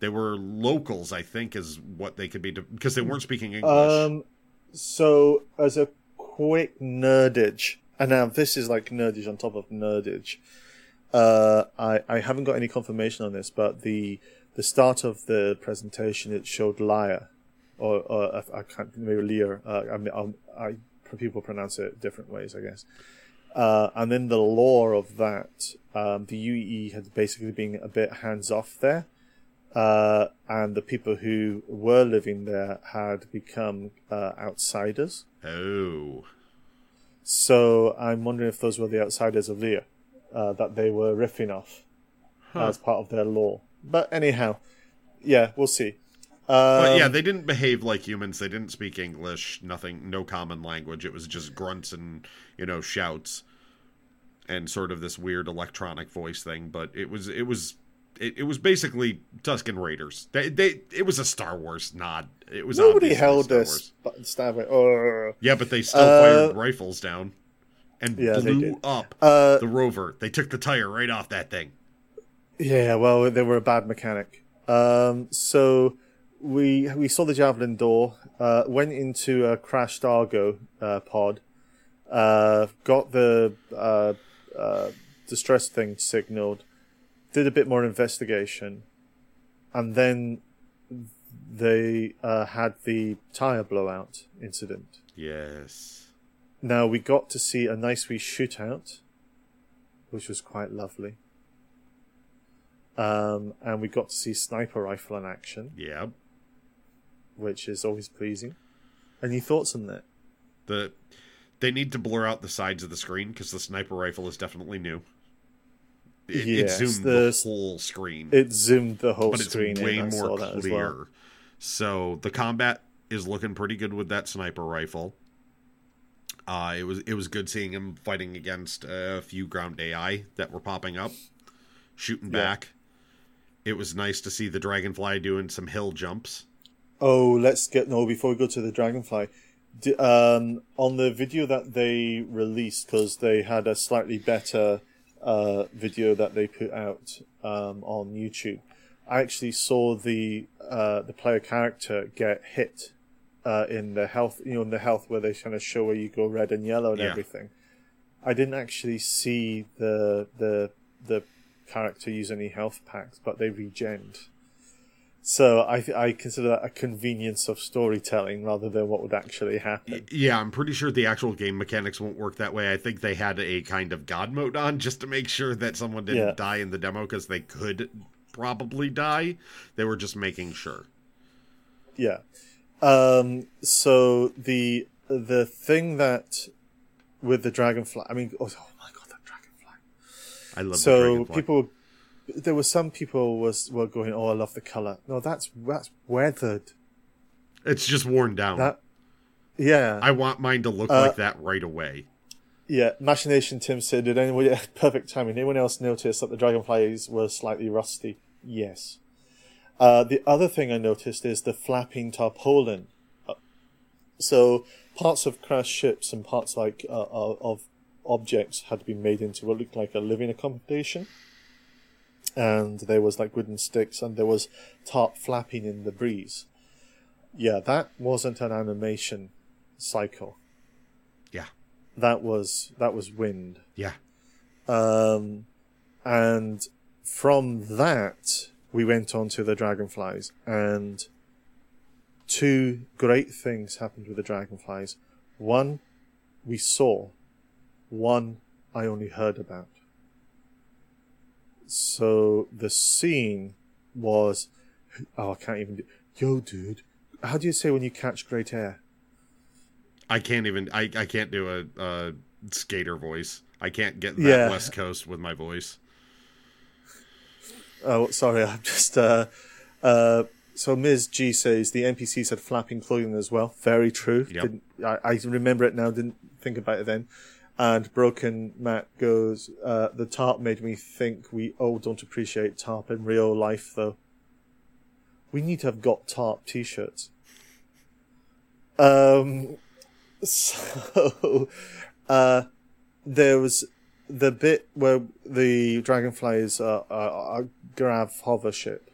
They were locals, I think, is what they could be because they weren't speaking English. Um, so as a quick nerdage, and now this is like nerdage on top of nerdage. Uh, I I haven't got any confirmation on this, but the the start of the presentation it showed Lyre, or, or I, I can't maybe Lear. Uh, I mean, I'll, I people pronounce it different ways, I guess. Uh, and then the lore of that, um, the UEE had basically been a bit hands off there. Uh, and the people who were living there had become uh, outsiders. Oh. So I'm wondering if those were the outsiders of Lear uh, that they were riffing off Huh. as part of their lore. But anyhow, yeah, we'll see. But Um, yeah, they didn't behave like humans. They didn't speak English. Nothing, no common language. It was just grunts and you know shouts, and sort of this weird electronic voice thing. But it was, it was, it, it was basically Tusken Raiders. They, they, it was a Star Wars nod. It was nobody held Star Wars. it. Oh. Yeah, but they still Uh, fired rifles down and Yeah, blew up Uh, the rover. They took the tire right off that thing. Yeah, well, they were a bad mechanic. Um, so we we saw the javelin door, uh, went into a crashed Argo uh, pod, uh, got the uh, uh, distress thing signaled, did a bit more investigation, and then they uh, had the tire blowout incident. Yes. Now we got to see a nice wee shootout, which was quite lovely. Um, and we got to see sniper rifle in action, Yeah. Which is always pleasing. Any thoughts on that? The they need to blur out the sides of the screen because the sniper rifle is definitely new. It, it zoomed the the, whole screen, It zoomed the whole but it's screen way in. I more saw that as clear. well. So the combat is looking pretty good with that sniper rifle. Uh, it was it was good seeing him fighting against a few ground AI that were popping up, shooting Yeah. back. It was nice to see the dragonfly doing some hill jumps. Oh, let's get no before we go to the dragonfly. D- um, on the video that they released, because they had a slightly better uh, video that they put out um, on YouTube. I actually saw the uh, the player character get hit uh, in the health, you know, in the health where they kind of show where you go red and yellow and Yeah. everything. I didn't actually see the the the character use any health packs, but they regened. So I I consider that a convenience of storytelling rather than what would actually happen. Yeah, I'm pretty sure the actual game mechanics won't work that way. I think they had a kind of god mode on just to make sure that someone didn't Yeah. die in the demo because they could probably die. They were just making sure. Yeah. Um, so the the thing that with the dragonfly, I mean, oh, oh my god, that dragonfly. I love the so dragonfly. people, there were some people was were going, oh, I love the color. No, that's that's weathered. It's just worn down. That, yeah, I want mine to look Uh, like that right away. yeah. Machination Tim said, did anyone perfect timing? Anyone else notice that the dragonflies were slightly rusty? Yes. Uh, the other thing I noticed is the flapping tarpaulin. Uh, So parts of crashed ships and parts like uh, of of objects had been made into what looked like a living accommodation. And there was like wooden sticks and there was tarp flapping in the breeze. Yeah, that wasn't an animation cycle. Yeah. That was that was wind. Yeah. Um, and from that, we went on to the dragonflies, and two great things happened with the dragonflies. One, we saw. One, I only heard about. So the scene was, oh, I can't even do. Yo, dude, how do you say when you catch great air? I can't even. I, I can't do a, a skater voice. I can't get that Yeah. West Coast with my voice. Oh, sorry, I'm just. Uh, uh, so Ms. G says the NPCs had flapping clothing as well. Very true. Yep. Didn't, I, I remember it now. Didn't think about it then. And Broken Matt goes, uh, the tarp made me think we all don't appreciate tarp in real life, though. We need to have got tarp t-shirts. Um, so, uh, there was the bit where the dragonflies are, are, are grav hover ship.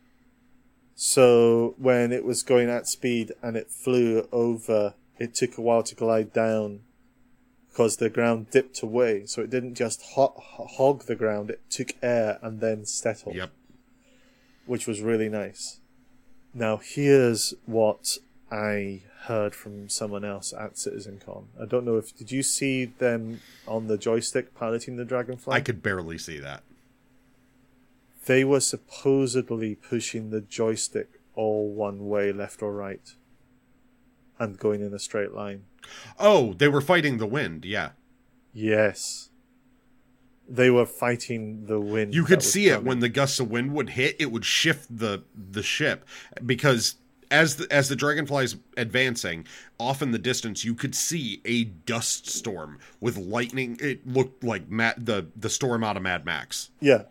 So when it was going at speed and it flew over, it took a while to glide down because the ground dipped away. So it didn't just ho- hog the ground; it took air and then settled. Yep. Which was really nice. Now here's what I heard from someone else at CitizenCon. I don't know if did you see them on the joystick piloting the dragonfly? I could barely see that. They were supposedly pushing the joystick all one way, left or right, and going in a straight line. Oh, they were fighting the wind. Yeah, Yes. They were fighting the wind. you could see it when the gusts of wind would hit. It would shift the the ship because as the as the dragonfly's advancing, off in the distance, you could see a dust storm with lightning. It looked like Matt, the the storm out of Mad Max. Yeah.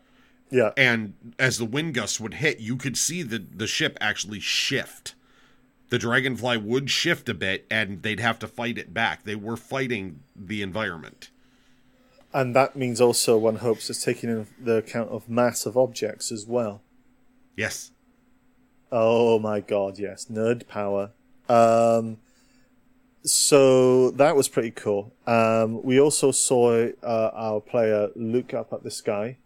Yeah. and as the wind gusts would hit, you could see the the ship actually shift. The dragonfly would shift a bit, and they'd have to fight it back. They were fighting the environment. And that means also one hopes it's taking in the account of mass of objects as well. Yes, Oh my god, yes. Nerd power. Um, so that was pretty cool. Um, we also saw uh, our player look up at the sky.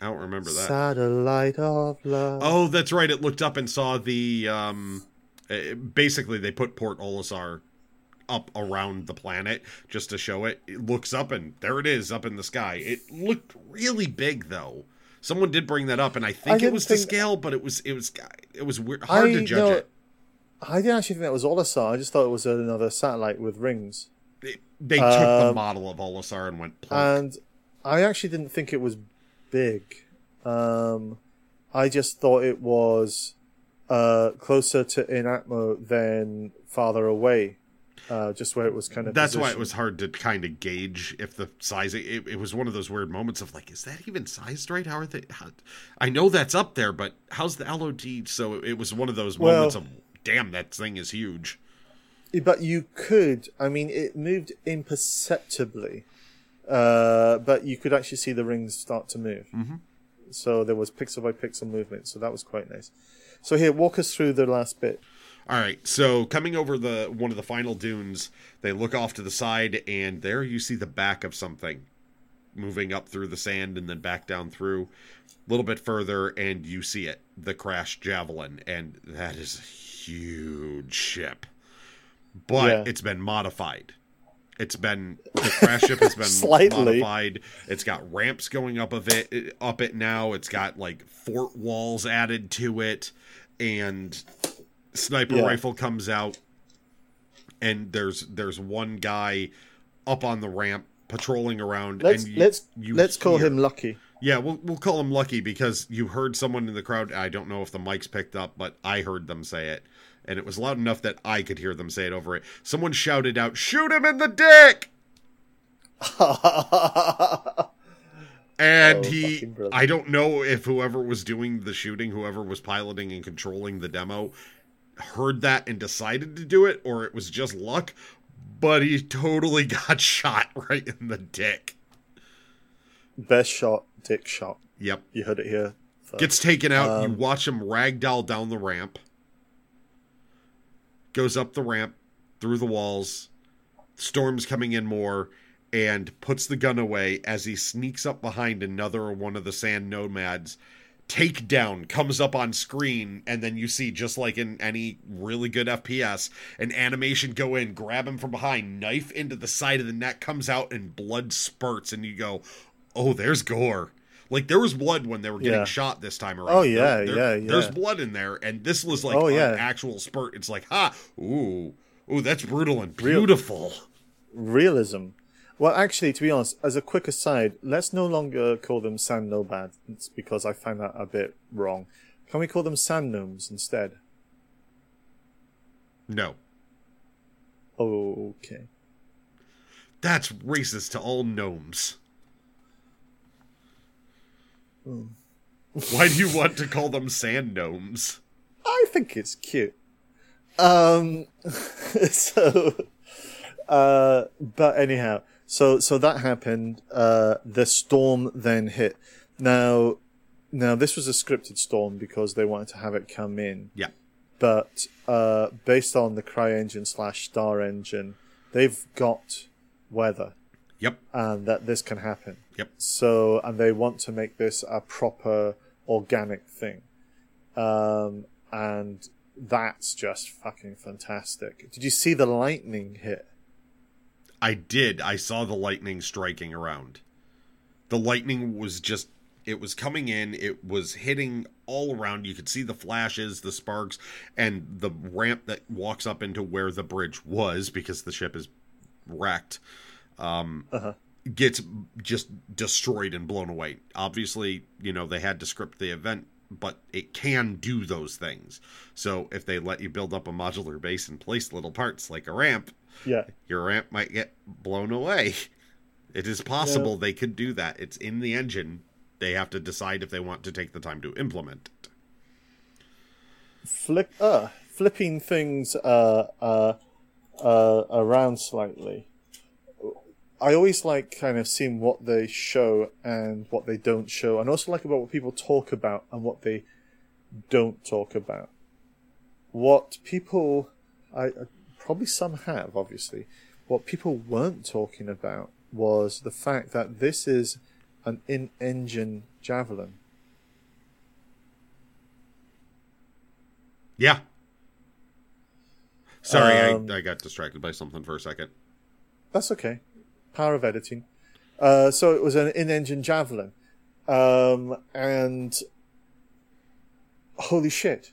I don't remember that. Satellite of love. Oh, that's right. It looked up and saw the. Um, uh, basically, they put Port Olisar up around the planet just to show it. It looks up and there it is up in the sky. It looked really big though. Someone did bring that up, and I think it didn't was to think- scale, but it was it was it was weird, hard to I judge know- it. I didn't actually think that was Olisar. I just thought it was another satellite with rings. They, they took the Um, model of Olisar and went plonk. And I actually didn't think it was big. Um, I just thought it was uh, closer to Inatmo than farther away. Uh, just where it was kind of. That's why it was hard to kind of gauge if the size. It, it was one of those weird moments of like, is that even sized right? How are they? How, I know that's up there, but how's the LOD? So it was one of those Well- moments of, damn, that thing is huge. But you could. I mean, it moved imperceptibly, uh, but you could actually see the rings start to move. Mm-hmm. So there was pixel by pixel movement. So that was quite nice. So here, walk us through the last bit. All right, so coming over the one of the final dunes, they look off to the side, and there you see the back of something moving up through the sand and then back down through a little bit further, and you see it, the crash javelin, and that is a huge ship, but Yeah. it's been modified. It's been the crash ship has been Slightly. modified. It's got ramps going up of it up it now. It's got like fort walls added to it, and sniper Yeah. rifle comes out and there's there's one guy up on the ramp patrolling around Let's and you, let's you let's call him Lucky. yeah we'll, we'll call him lucky because you heard someone in the crowd i don't know if the mics picked up but i heard them say it and it was loud enough that i could hear them say it over it someone shouted out shoot him in the dick and Oh, he, I don't know if whoever was doing the shooting whoever was piloting and controlling the demo heard that and decided to do it or it was just luck but he totally got shot right in the dick Best shot, dick shot. yep You heard it here. first. gets taken out you Um, watch him ragdoll down the ramp goes up the ramp through the walls storms coming in more and puts the gun away as he sneaks up behind another one of the sand nomads. Takedown comes up on screen and then you see just like in any really good fps an animation go in grab him from behind knife into the side of the neck comes out and blood spurts and you go oh there's gore like there was blood when they were getting Yeah. shot this time around Oh, yeah, There- yeah, there- there's blood in there and this was like Oh, an yeah. actual spurt it's like ha ooh ooh that's brutal and Real- beautiful realism. Well, actually, to be honest, as a quick aside, let's no longer call them sand nomads because I find that a bit wrong. Can we call them sand gnomes instead? no Okay. that's racist to all gnomes Why do you want to call them sand gnomes I think it's cute. Um, so, uh, but anyhow, so, so that happened. Uh, the storm then hit. Now, now this was a scripted storm because they wanted to have it come in. Yeah. But uh, based on the CryEngine slash Star Engine, they've got weather Yep. and that this can happen. Yep. So, and they want to make this a proper organic thing. Um, and that's just fucking fantastic. Did you see the lightning hit? I did. I saw the lightning striking around. The lightning was just it was coming in, it was hitting all around. You could see the flashes, the sparks, and the ramp that walks up into where the bridge was because the ship is wrecked. Um Uh-huh. gets just destroyed and blown away. Obviously, you know, they had to script the event, but it can do those things. So if they let you build up a modular base and place little parts like a ramp, Yeah. your ramp might get blown away. It is possible they could do that. It's in the engine. They have to decide if they want to take the time to implement it. Flip, uh, flipping things uh, uh, uh, around slightly. I always like kind of seeing what they show and what they don't show, and also like about what people talk about and what they don't talk about. What people, I I- probably some have obviously, what people weren't talking about was the fact that this is an in-engine javelin. Yeah. Sorry, Um, I, I got distracted by something for a second. That's okay. Power of editing. Uh, so it was an in-engine javelin, um, and holy shit!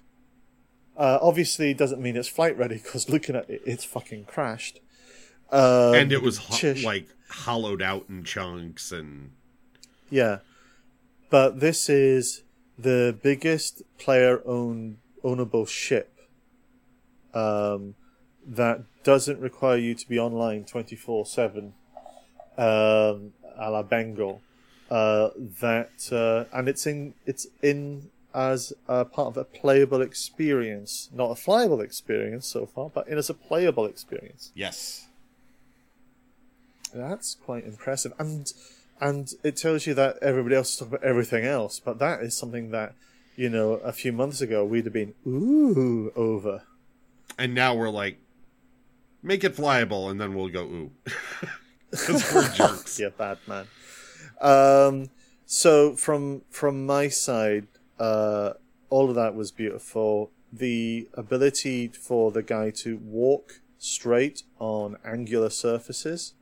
Uh, obviously, it doesn't mean it's flight ready because looking at it, it's fucking crashed. Um, and it was ho- like hollowed out in chunks and yeah, but this is the biggest player-owned ownable ship um, that doesn't require you to be online twenty-four seven. Um, a la Bengal. Uh, that uh, and it's in it's in as a part of a playable experience, not a flyable experience so far, but in as a playable experience. yes. That's quite impressive, and and it tells you that everybody else is talking about everything else, but that is something that you know a few months ago we'd have been ooh over. And now we're like make it flyable and then we'll go ooh. We're jerks. Yeah, bad man. Um, so from from my side, uh, all of that was beautiful. The ability for the guy to walk straight on angular surfaces.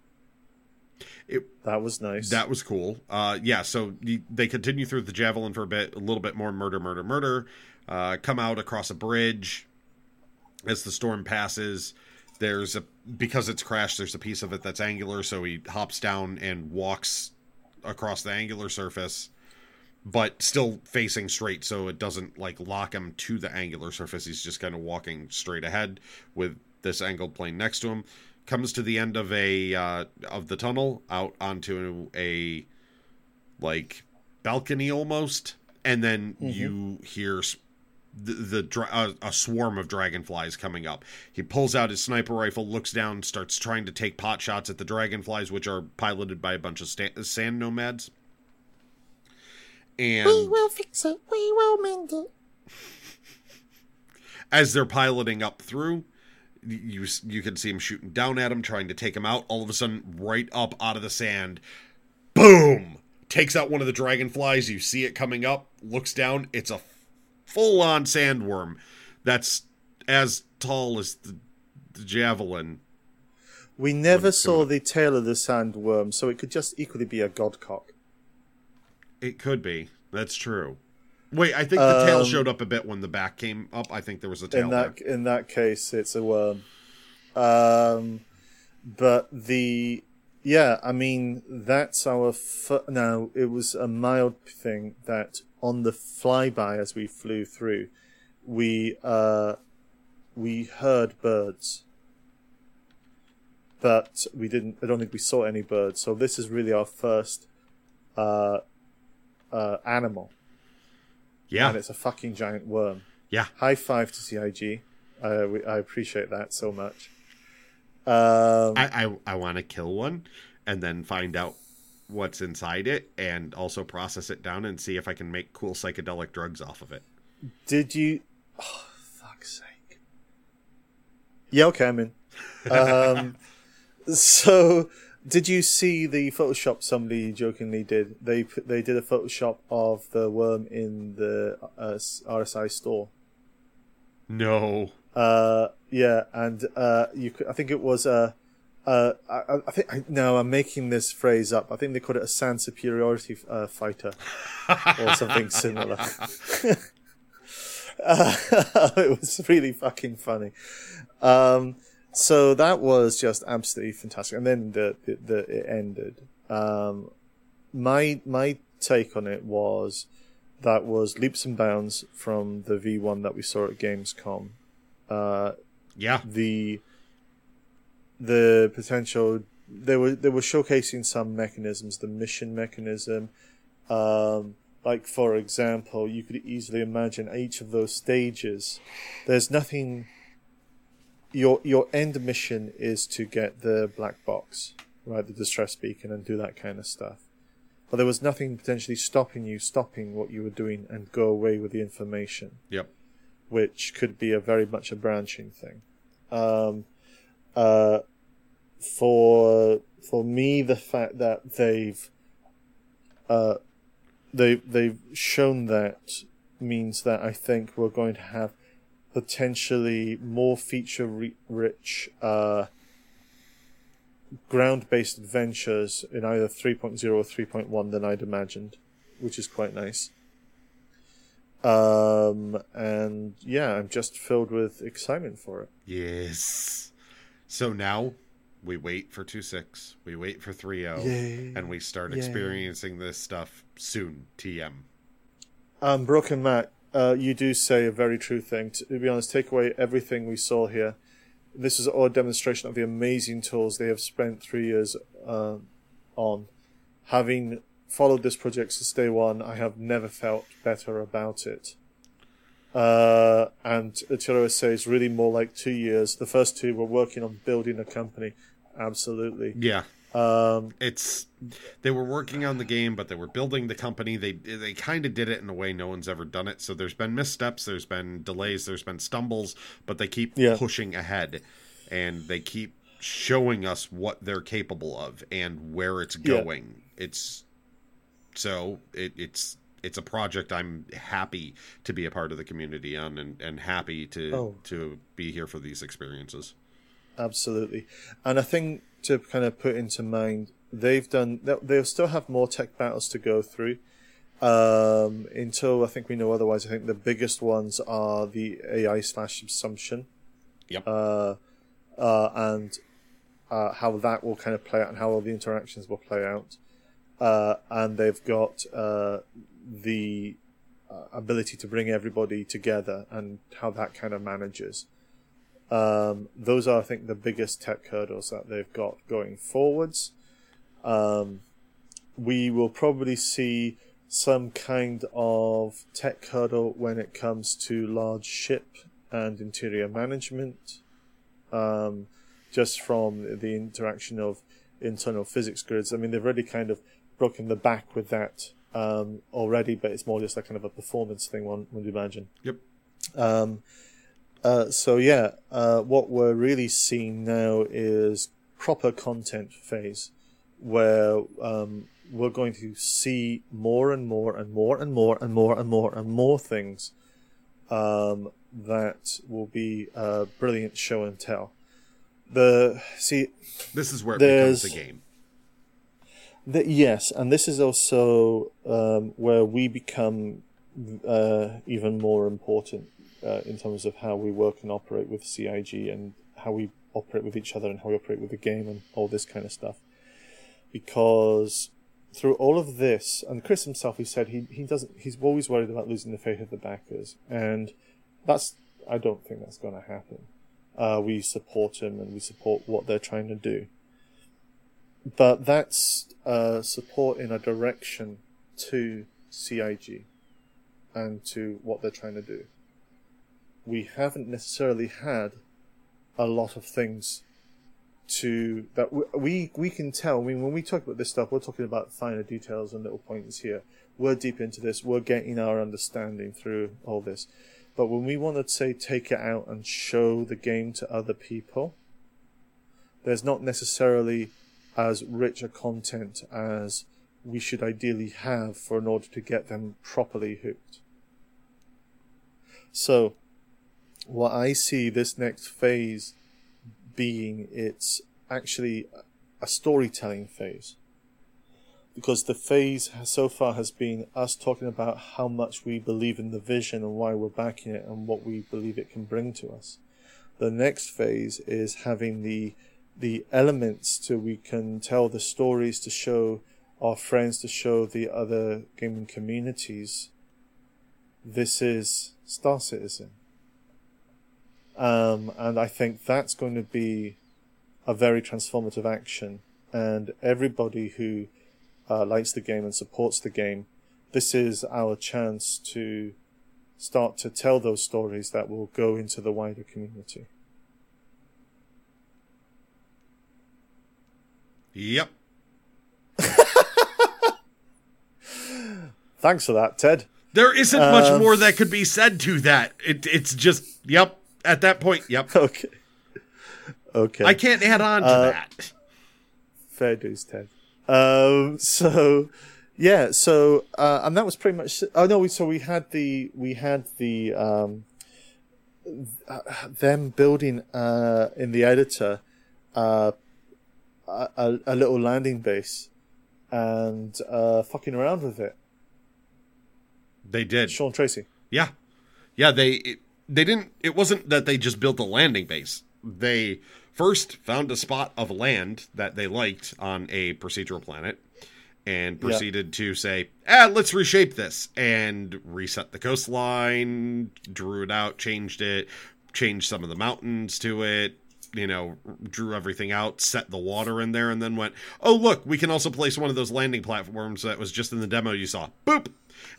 It- that was nice. That was cool. Uh, yeah, so they continue through the javelin for a bit, a little bit more murder, murder, murder. Uh, come out across a bridge as the storm passes. There's a because it's crashed. There's a piece of it that's angular, so he hops down and walks across the angular surface, but still facing straight, so it doesn't like lock him to the angular surface. He's just kind of walking straight ahead with this angled plane next to him. Comes to the end of a uh, of the tunnel out onto a like balcony almost, and then you hear the, the dra- uh, a swarm of dragonflies coming up. He pulls out his sniper rifle, looks down, starts trying to take pot shots at the dragonflies, which are piloted by a bunch of sta- sand nomads. And we will fix it. We will mend it. as they're piloting up through, you you can see him shooting down at him, trying to take him out. All of a sudden, right up out of the sand, boom! Takes out one of the dragonflies. You see it coming up. Looks down. It's a full-on sandworm that's as tall as the, the javelin. We never saw the tail of the sandworm, so it could just equally be a godcock. It could be. That's true. Wait, I think the tail Um, showed up a bit when the back came up. I think there was a tail in there. that in that case it's a worm um but the yeah i mean that's our f- now it was a mild thing that on the flyby as we flew through we uh we heard birds but we didn't i don't think we saw any birds so this is really our first uh uh animal Yeah, and it's a fucking giant worm yeah. high five to CIG. Uh, we, I appreciate that so much. Um, I I, I want to kill one and then find out what's inside it and also process it down and see if I can make cool psychedelic drugs off of it. Did you? Oh, fuck's sake! Yeah, okay, I'm in. Um, so, did you see the Photoshop somebody jokingly did? They they did a Photoshop of the worm in the uh, RSI store. No. Uh, yeah, and uh, you could, I think it was uh, uh, I, I think I, no, I'm making this phrase up. I think they called it a sand superiority uh, fighter or something similar. uh, it was really fucking funny. Um, so that was just absolutely fantastic, and then the the, the it ended. Um, my my take on it was that was leaps and bounds from the V1 that we saw at Gamescom. Uh, Yeah. the the potential they were they were showcasing some mechanisms, the mission mechanism. Um, like for example, you could easily imagine each of those stages. There's nothing. Your your end mission is to get the black box, right, the distress beacon, and do that kind of stuff. But there was nothing potentially stopping you, stopping what you were doing, and go away with the information Yep. which could be a very much a branching thing. Um, uh, for for me, the fact that they've uh, they they've shown that means that I think we're going to have potentially more feature re- rich uh, ground based adventures in either 3.0 or 3.1 than I'd imagined, which is quite nice. Um, and yeah, I'm just filled with excitement for it. Yes. So now we wait for 2.6, we wait for 3.0, Yay. and we start Yay. experiencing this stuff soon, TM. Um, Broken Matt, uh, you do say a very true thing. To be honest, take away everything we saw here. This is all a demonstration of the amazing tools they have spent three years uh, on. Having followed this project since day one, I have never felt better about it. Uh, and Attila says really more like two years. The first two were working on building a company. Absolutely. Yeah. Um, It's they were working on the game, but they were building the company. They they kind of did it in a way no one's ever done it. So there's been missteps, there's been delays, there's been stumbles, but they keep Yeah. pushing ahead, and they keep showing us what they're capable of and where it's Yeah. going. It's so it, it's it's a project I'm happy to be a part of the community on, and, and happy to Oh. to be here for these experiences. Absolutely. And I think to kind of put into mind, they've done, they- they'll still have more tech battles to go through. Um, until I think we know otherwise, I think the biggest ones are the AI slash subsumption, Yep. uh, uh, and uh, how that will kind of play out and how all the interactions will play out. Uh, and they've got uh, the uh, ability to bring everybody together and how that kind of manages. Um, those are, I think, the biggest tech hurdles that they've got going forwards. Um, we will probably see some kind of tech hurdle when it comes to large ship and interior management, um, just from the interaction of internal physics grids. I mean, they've already kind of broken the back with that um, already, but it's more just a kind of a performance thing, one would imagine. Yep. Um, uh, so yeah, uh, what we're really seeing now is proper content phase, where um, we're going to see more and more and more and more and more and more and more things um, that will be a brilliant show and tell. The see This is where it becomes a game. Yes, and this is also um, where we become uh, even more important uh, in terms of how we work and operate with CIG and how we operate with each other and how we operate with the game and all this kind of stuff. Because through all of this, and Chris himself, he said he, he doesn't, he's always worried about losing the faith of the backers, and that's, I don't think that's going to happen. Uh, we support him and we support what they're trying to do but that's uh, support in a direction to CIG and to what they're trying to do. We haven't necessarily had a lot of things to that w- we we can tell. I mean, when we talk about this stuff, we're talking about finer details and little points here. We're deep into this. We're getting our understanding through all this. But when we want to say take it out and show the game to other people, there's not necessarily as rich a content as we should ideally have for in order to get them properly hooked. So, what I see this next phase being, it's actually a storytelling phase. Because the phase so far has been us talking about how much we believe in the vision and why we're backing it and what we believe it can bring to us. The next phase is having the the elements to we can tell the stories to show our friends to show the other gaming communities this is Star Citizen. Um, and I think that's going to be a very transformative action. And everybody who uh, likes the game and supports the game, this is our chance to start to tell those stories that will go into the wider community. Yep. Thanks for that, Ted. There isn't much Um, more that could be said to that. It, it's just, yep. At that point, yep. Okay. Okay. I can't add on to Uh, that. Fair dues, Ted. Um, so, yeah, so, uh, and that was pretty much, oh no, we, so we had the, we had the, um, uh, them building, uh, in the editor, uh, a, a, a little landing base and, uh, fucking around with it. They did. Sean Tracy. Yeah, yeah. They it, they didn't. It wasn't that they just built a landing base. They first found a spot of land that they liked on a procedural planet, and Yeah. proceeded to say, "Ah, let's reshape this and reset the coastline, drew it out, changed it, changed some of the mountains to it." You know, drew everything out, set the water in there, and then went, "Oh, look, we can also place one of those landing platforms that was just in the demo you saw." Boop,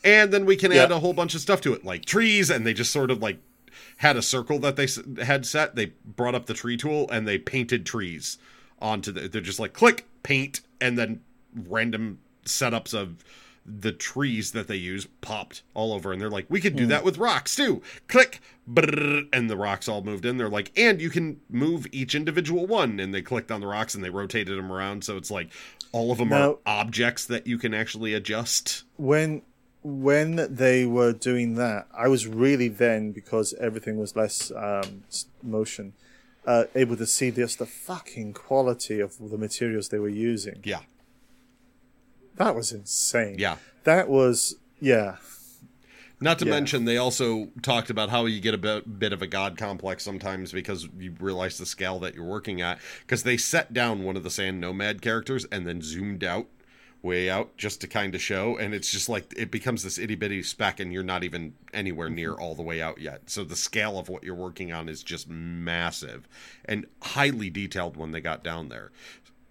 and then we can add a whole bunch of stuff to it like trees and they just sort of like had a circle that they had set. They brought up the tree tool and they painted trees onto the they're just like click paint and then random setups of the trees that they use popped all over and they're like we could do that with rocks too. Click brrr, and the rocks all moved in. They're like and you can move each individual one. And they clicked on the rocks and they rotated them around so it's like all of them Now- are objects that you can actually adjust. When when they were doing that, I was really then because everything was less um, motion, uh, able to see just the fucking quality of the materials they were using. yeah That was insane. yeah that was yeah. Not to Yeah. mention, they also talked about how you get a bit, bit of a god complex sometimes because you realize the scale that you're working at. Because they set down one of the Sand Nomad characters and then zoomed out, way out, just to kind of show. And it's just like it becomes this itty bitty speck, and you're not even anywhere near mm-hmm. all the way out yet. So the scale of what you're working on is just massive and highly detailed when they got down there.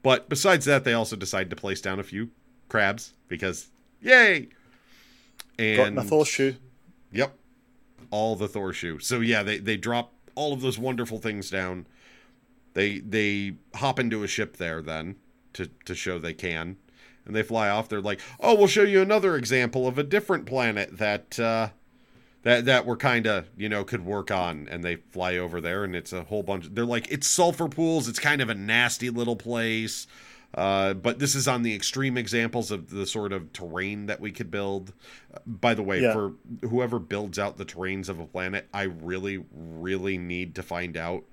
But besides that, they also decided to place down a few crabs because, yay! And Got my Thor shoe. Yep. All the Thor shoe. So yeah, they they drop all of those wonderful things down. They they hop into a ship there then to to show they can. And they fly off. They're like, "Oh, we'll show you another example of a different planet that uh that that we're kind of, you know, could work on." And they fly over there and it's a whole bunch They're like, "It's sulfur pools. It's kind of a nasty little place." Uh, but this is on the extreme examples of the sort of terrain that we could build. By the way, Yeah. for whoever builds out the terrains of a planet, I really, really need to find out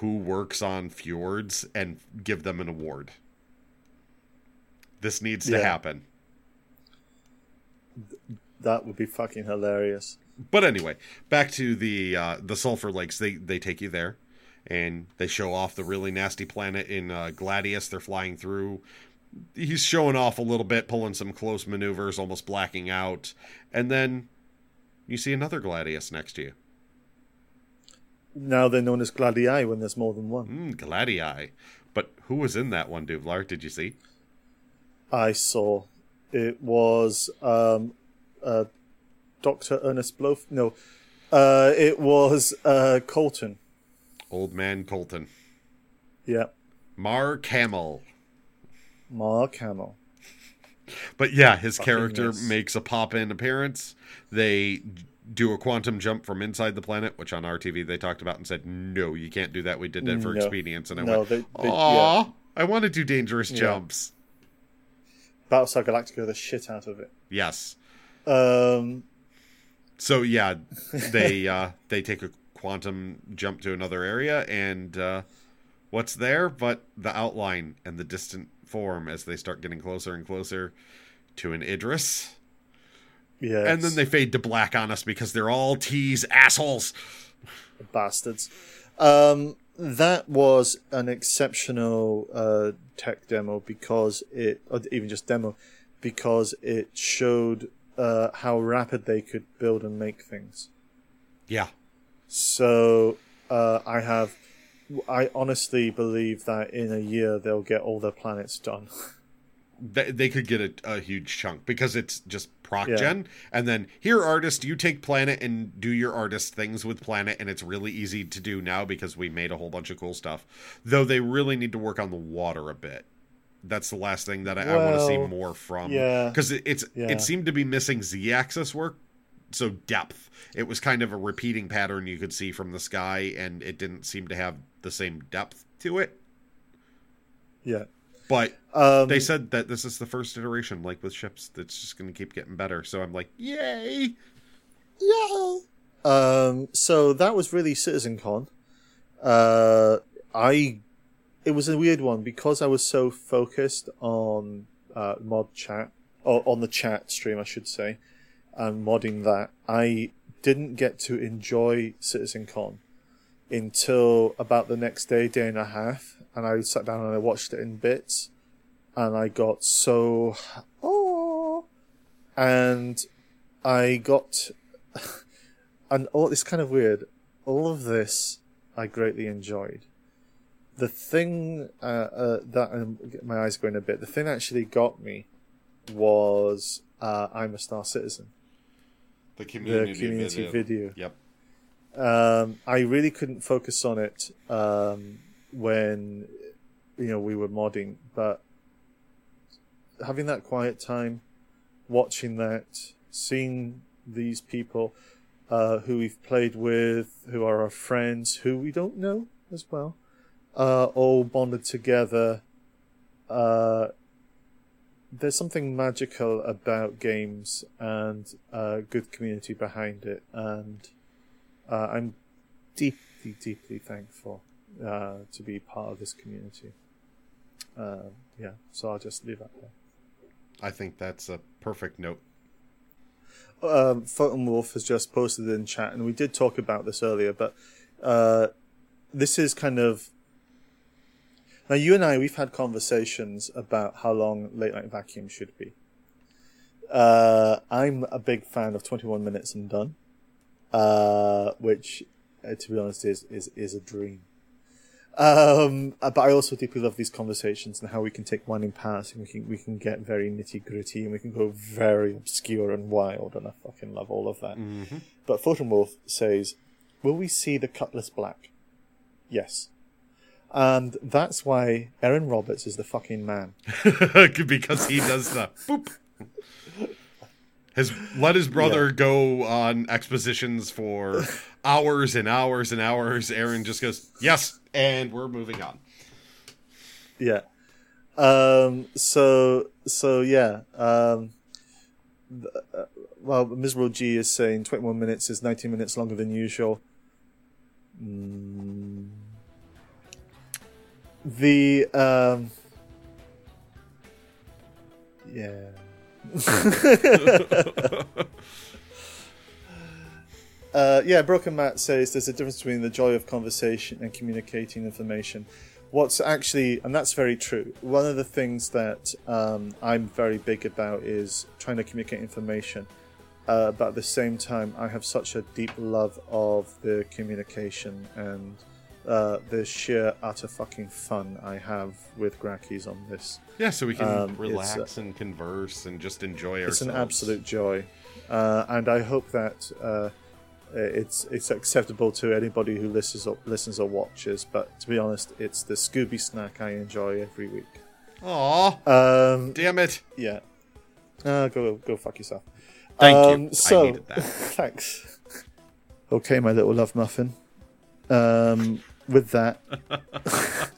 who works on fjords and give them an award. This needs to happen. That would be fucking hilarious. But anyway, back to the uh, the sulfur lakes. They they take you there, and they show off the really nasty planet in uh, Gladius. They're flying through. He's showing off a little bit, pulling some close maneuvers, almost blacking out, and then you see another Gladius next to you. Now they're known as Gladii when there's more than one. Mm, Gladii. But who was in that one, Duvlar? Did you see? I saw. It was um, uh, Doctor Ernest Blof. No, uh, it was uh, Colton. Old man Colton. Yep. Mark Hamill. Mark Hamill. But yeah, his Fucking character yes. makes a pop in appearance. They do a quantum jump from inside the planet, which on ATV they talked about and said, no, you can't do that. We did that for No. expedience. And I No, went, they, they, aw, yeah. I want to do dangerous jumps. Battlestar Galactica the shit out of it. Yes. Um, So yeah, they uh, they take a quantum jump to another area, and uh, what's there but the outline and the distant form as they start getting closer and closer to an Idris. yeah. And then they fade to black on us because they're all tease assholes. bastards. Um, that was an exceptional uh, tech demo because it, or even just demo, because it showed uh, how rapid they could build and make things. Yeah. So uh, I have, I honestly believe that in a year they'll get all their planets done. They, they could get a, a huge chunk because it's just proc Yeah. gen. And then here, artist, you take planet and do your artist things with planet. And it's really easy to do now because we made a whole bunch of cool stuff. Though they really need to work on the water a bit. That's the last thing that I, I want to see more from. yeah. Because it, it's Yeah. it seemed to be missing Z axis work. So depth. It was kind of a repeating pattern you could see from the sky, and it didn't seem to have the same depth to it. yeah. But Um, they said that this is the first iteration, like with ships, that's just going to keep getting better. So I'm like, yay! Yeah. Um, so that was really CitizenCon. Uh, I, it was a weird one because I was so focused on uh, mod chat or on the chat stream, I should say, and modding that. I didn't get to enjoy CitizenCon until about the next day, day and a half, and I sat down and I watched it in bits, and I got so oh, and I got and all it's kind of weird. All of this I greatly enjoyed. The thing uh, uh, that um, my eyes going a bit. The thing that actually got me was uh, "I'm a Star Citizen," The the community, community video. Yep. Um, I really couldn't focus on it um, when you know we were modding, but having that quiet time, watching that, seeing these people uh, who we've played with, who are our friends, who we don't know as well, uh, all bonded together. Uh, there's something magical about games and uh, good community behind it, and uh, I'm deeply, deeply thankful uh, to be part of this community. Uh, yeah, so I'll just leave that there. I think that's a perfect note. um, Photon Wolf has just posted in chat, and we did talk about this earlier, but uh, this is kind of now you and I we've had conversations about how long Late Night Vacuum should be. Uh, I'm a big fan of 21 minutes and done, uh, which, uh, to be honest, is is is a dream. Um, uh, but I also deeply love these conversations and how we can take one in passing. We can we can get very nitty gritty and we can go very obscure and wild, and I fucking love all of that. But Photon Wolf says, "Will we see the Cutlass Black?" Yes, and that's why Erin Roberts is the fucking man. because he does the boop. His let his brother go on expositions for hours and hours and hours. Erin just goes, "Yes," and we're moving on. Yeah. Um. So. So yeah. Um. th- uh, well, Miserable G is saying 21 minutes is 19 minutes longer than usual. Mm. The um. Yeah. Uh, yeah, Broken Matt says there's a difference between the joy of conversation and communicating information. What's actually, and that's very true. One of the things that um, I'm very big about is trying to communicate information, uh, but at the same time, I have such a deep love of the communication and uh, the sheer utter fucking fun I have with Grakees on this. Yeah, so we can Um, relax and converse and just enjoy It's ourselves. It's an absolute joy, uh, and I hope that uh, Uh, It's it's acceptable to anybody who listens or listens or watches, but to be honest, it's the Scooby snack I enjoy every week. Aw, Um, damn it. yeah. Uh, go go fuck yourself. Thank you. Um, So, I needed that. thanks. Okay, my little love muffin. Um, with that,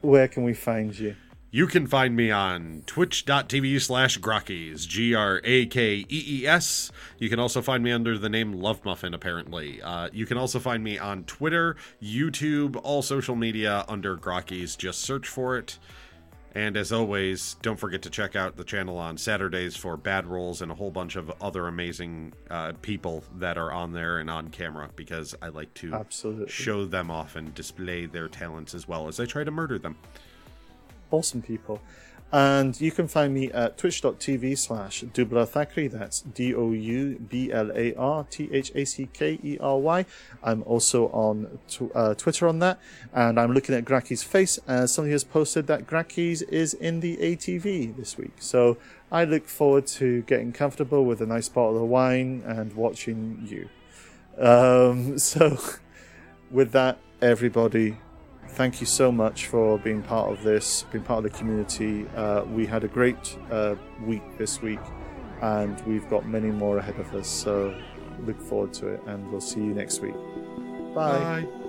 where can we find you? You can find me on twitch.tv slash Grakees, G R A K E E S. You can also find me under the name Love Muffin, apparently. Uh, you can also find me on Twitter, YouTube, all social media under Grakees. Just search for it. And as always, don't forget to check out the channel on Saturdays for bad rolls and a whole bunch of other amazing uh, people that are on there and on camera because I like to Absolutely. show them off and display their talents as well as I try to murder them. awesome people. And you can find me at twitch.tv slash Doublar Thackery. That's D O U B L A R T H A C K E R Y. I'm also on tw- uh, Twitter on that. And I'm looking at Grakee's face as somebody has posted that Grakee's is in the ATV this week. So I look forward to getting comfortable with a nice bottle of wine and watching you. Um, so with that, everybody, thank you so much for being part of this, being part of the community. Uh, we had a great uh, week this week, and we've got many more ahead of us. So look forward to it, and we'll see you next week. Bye. Bye.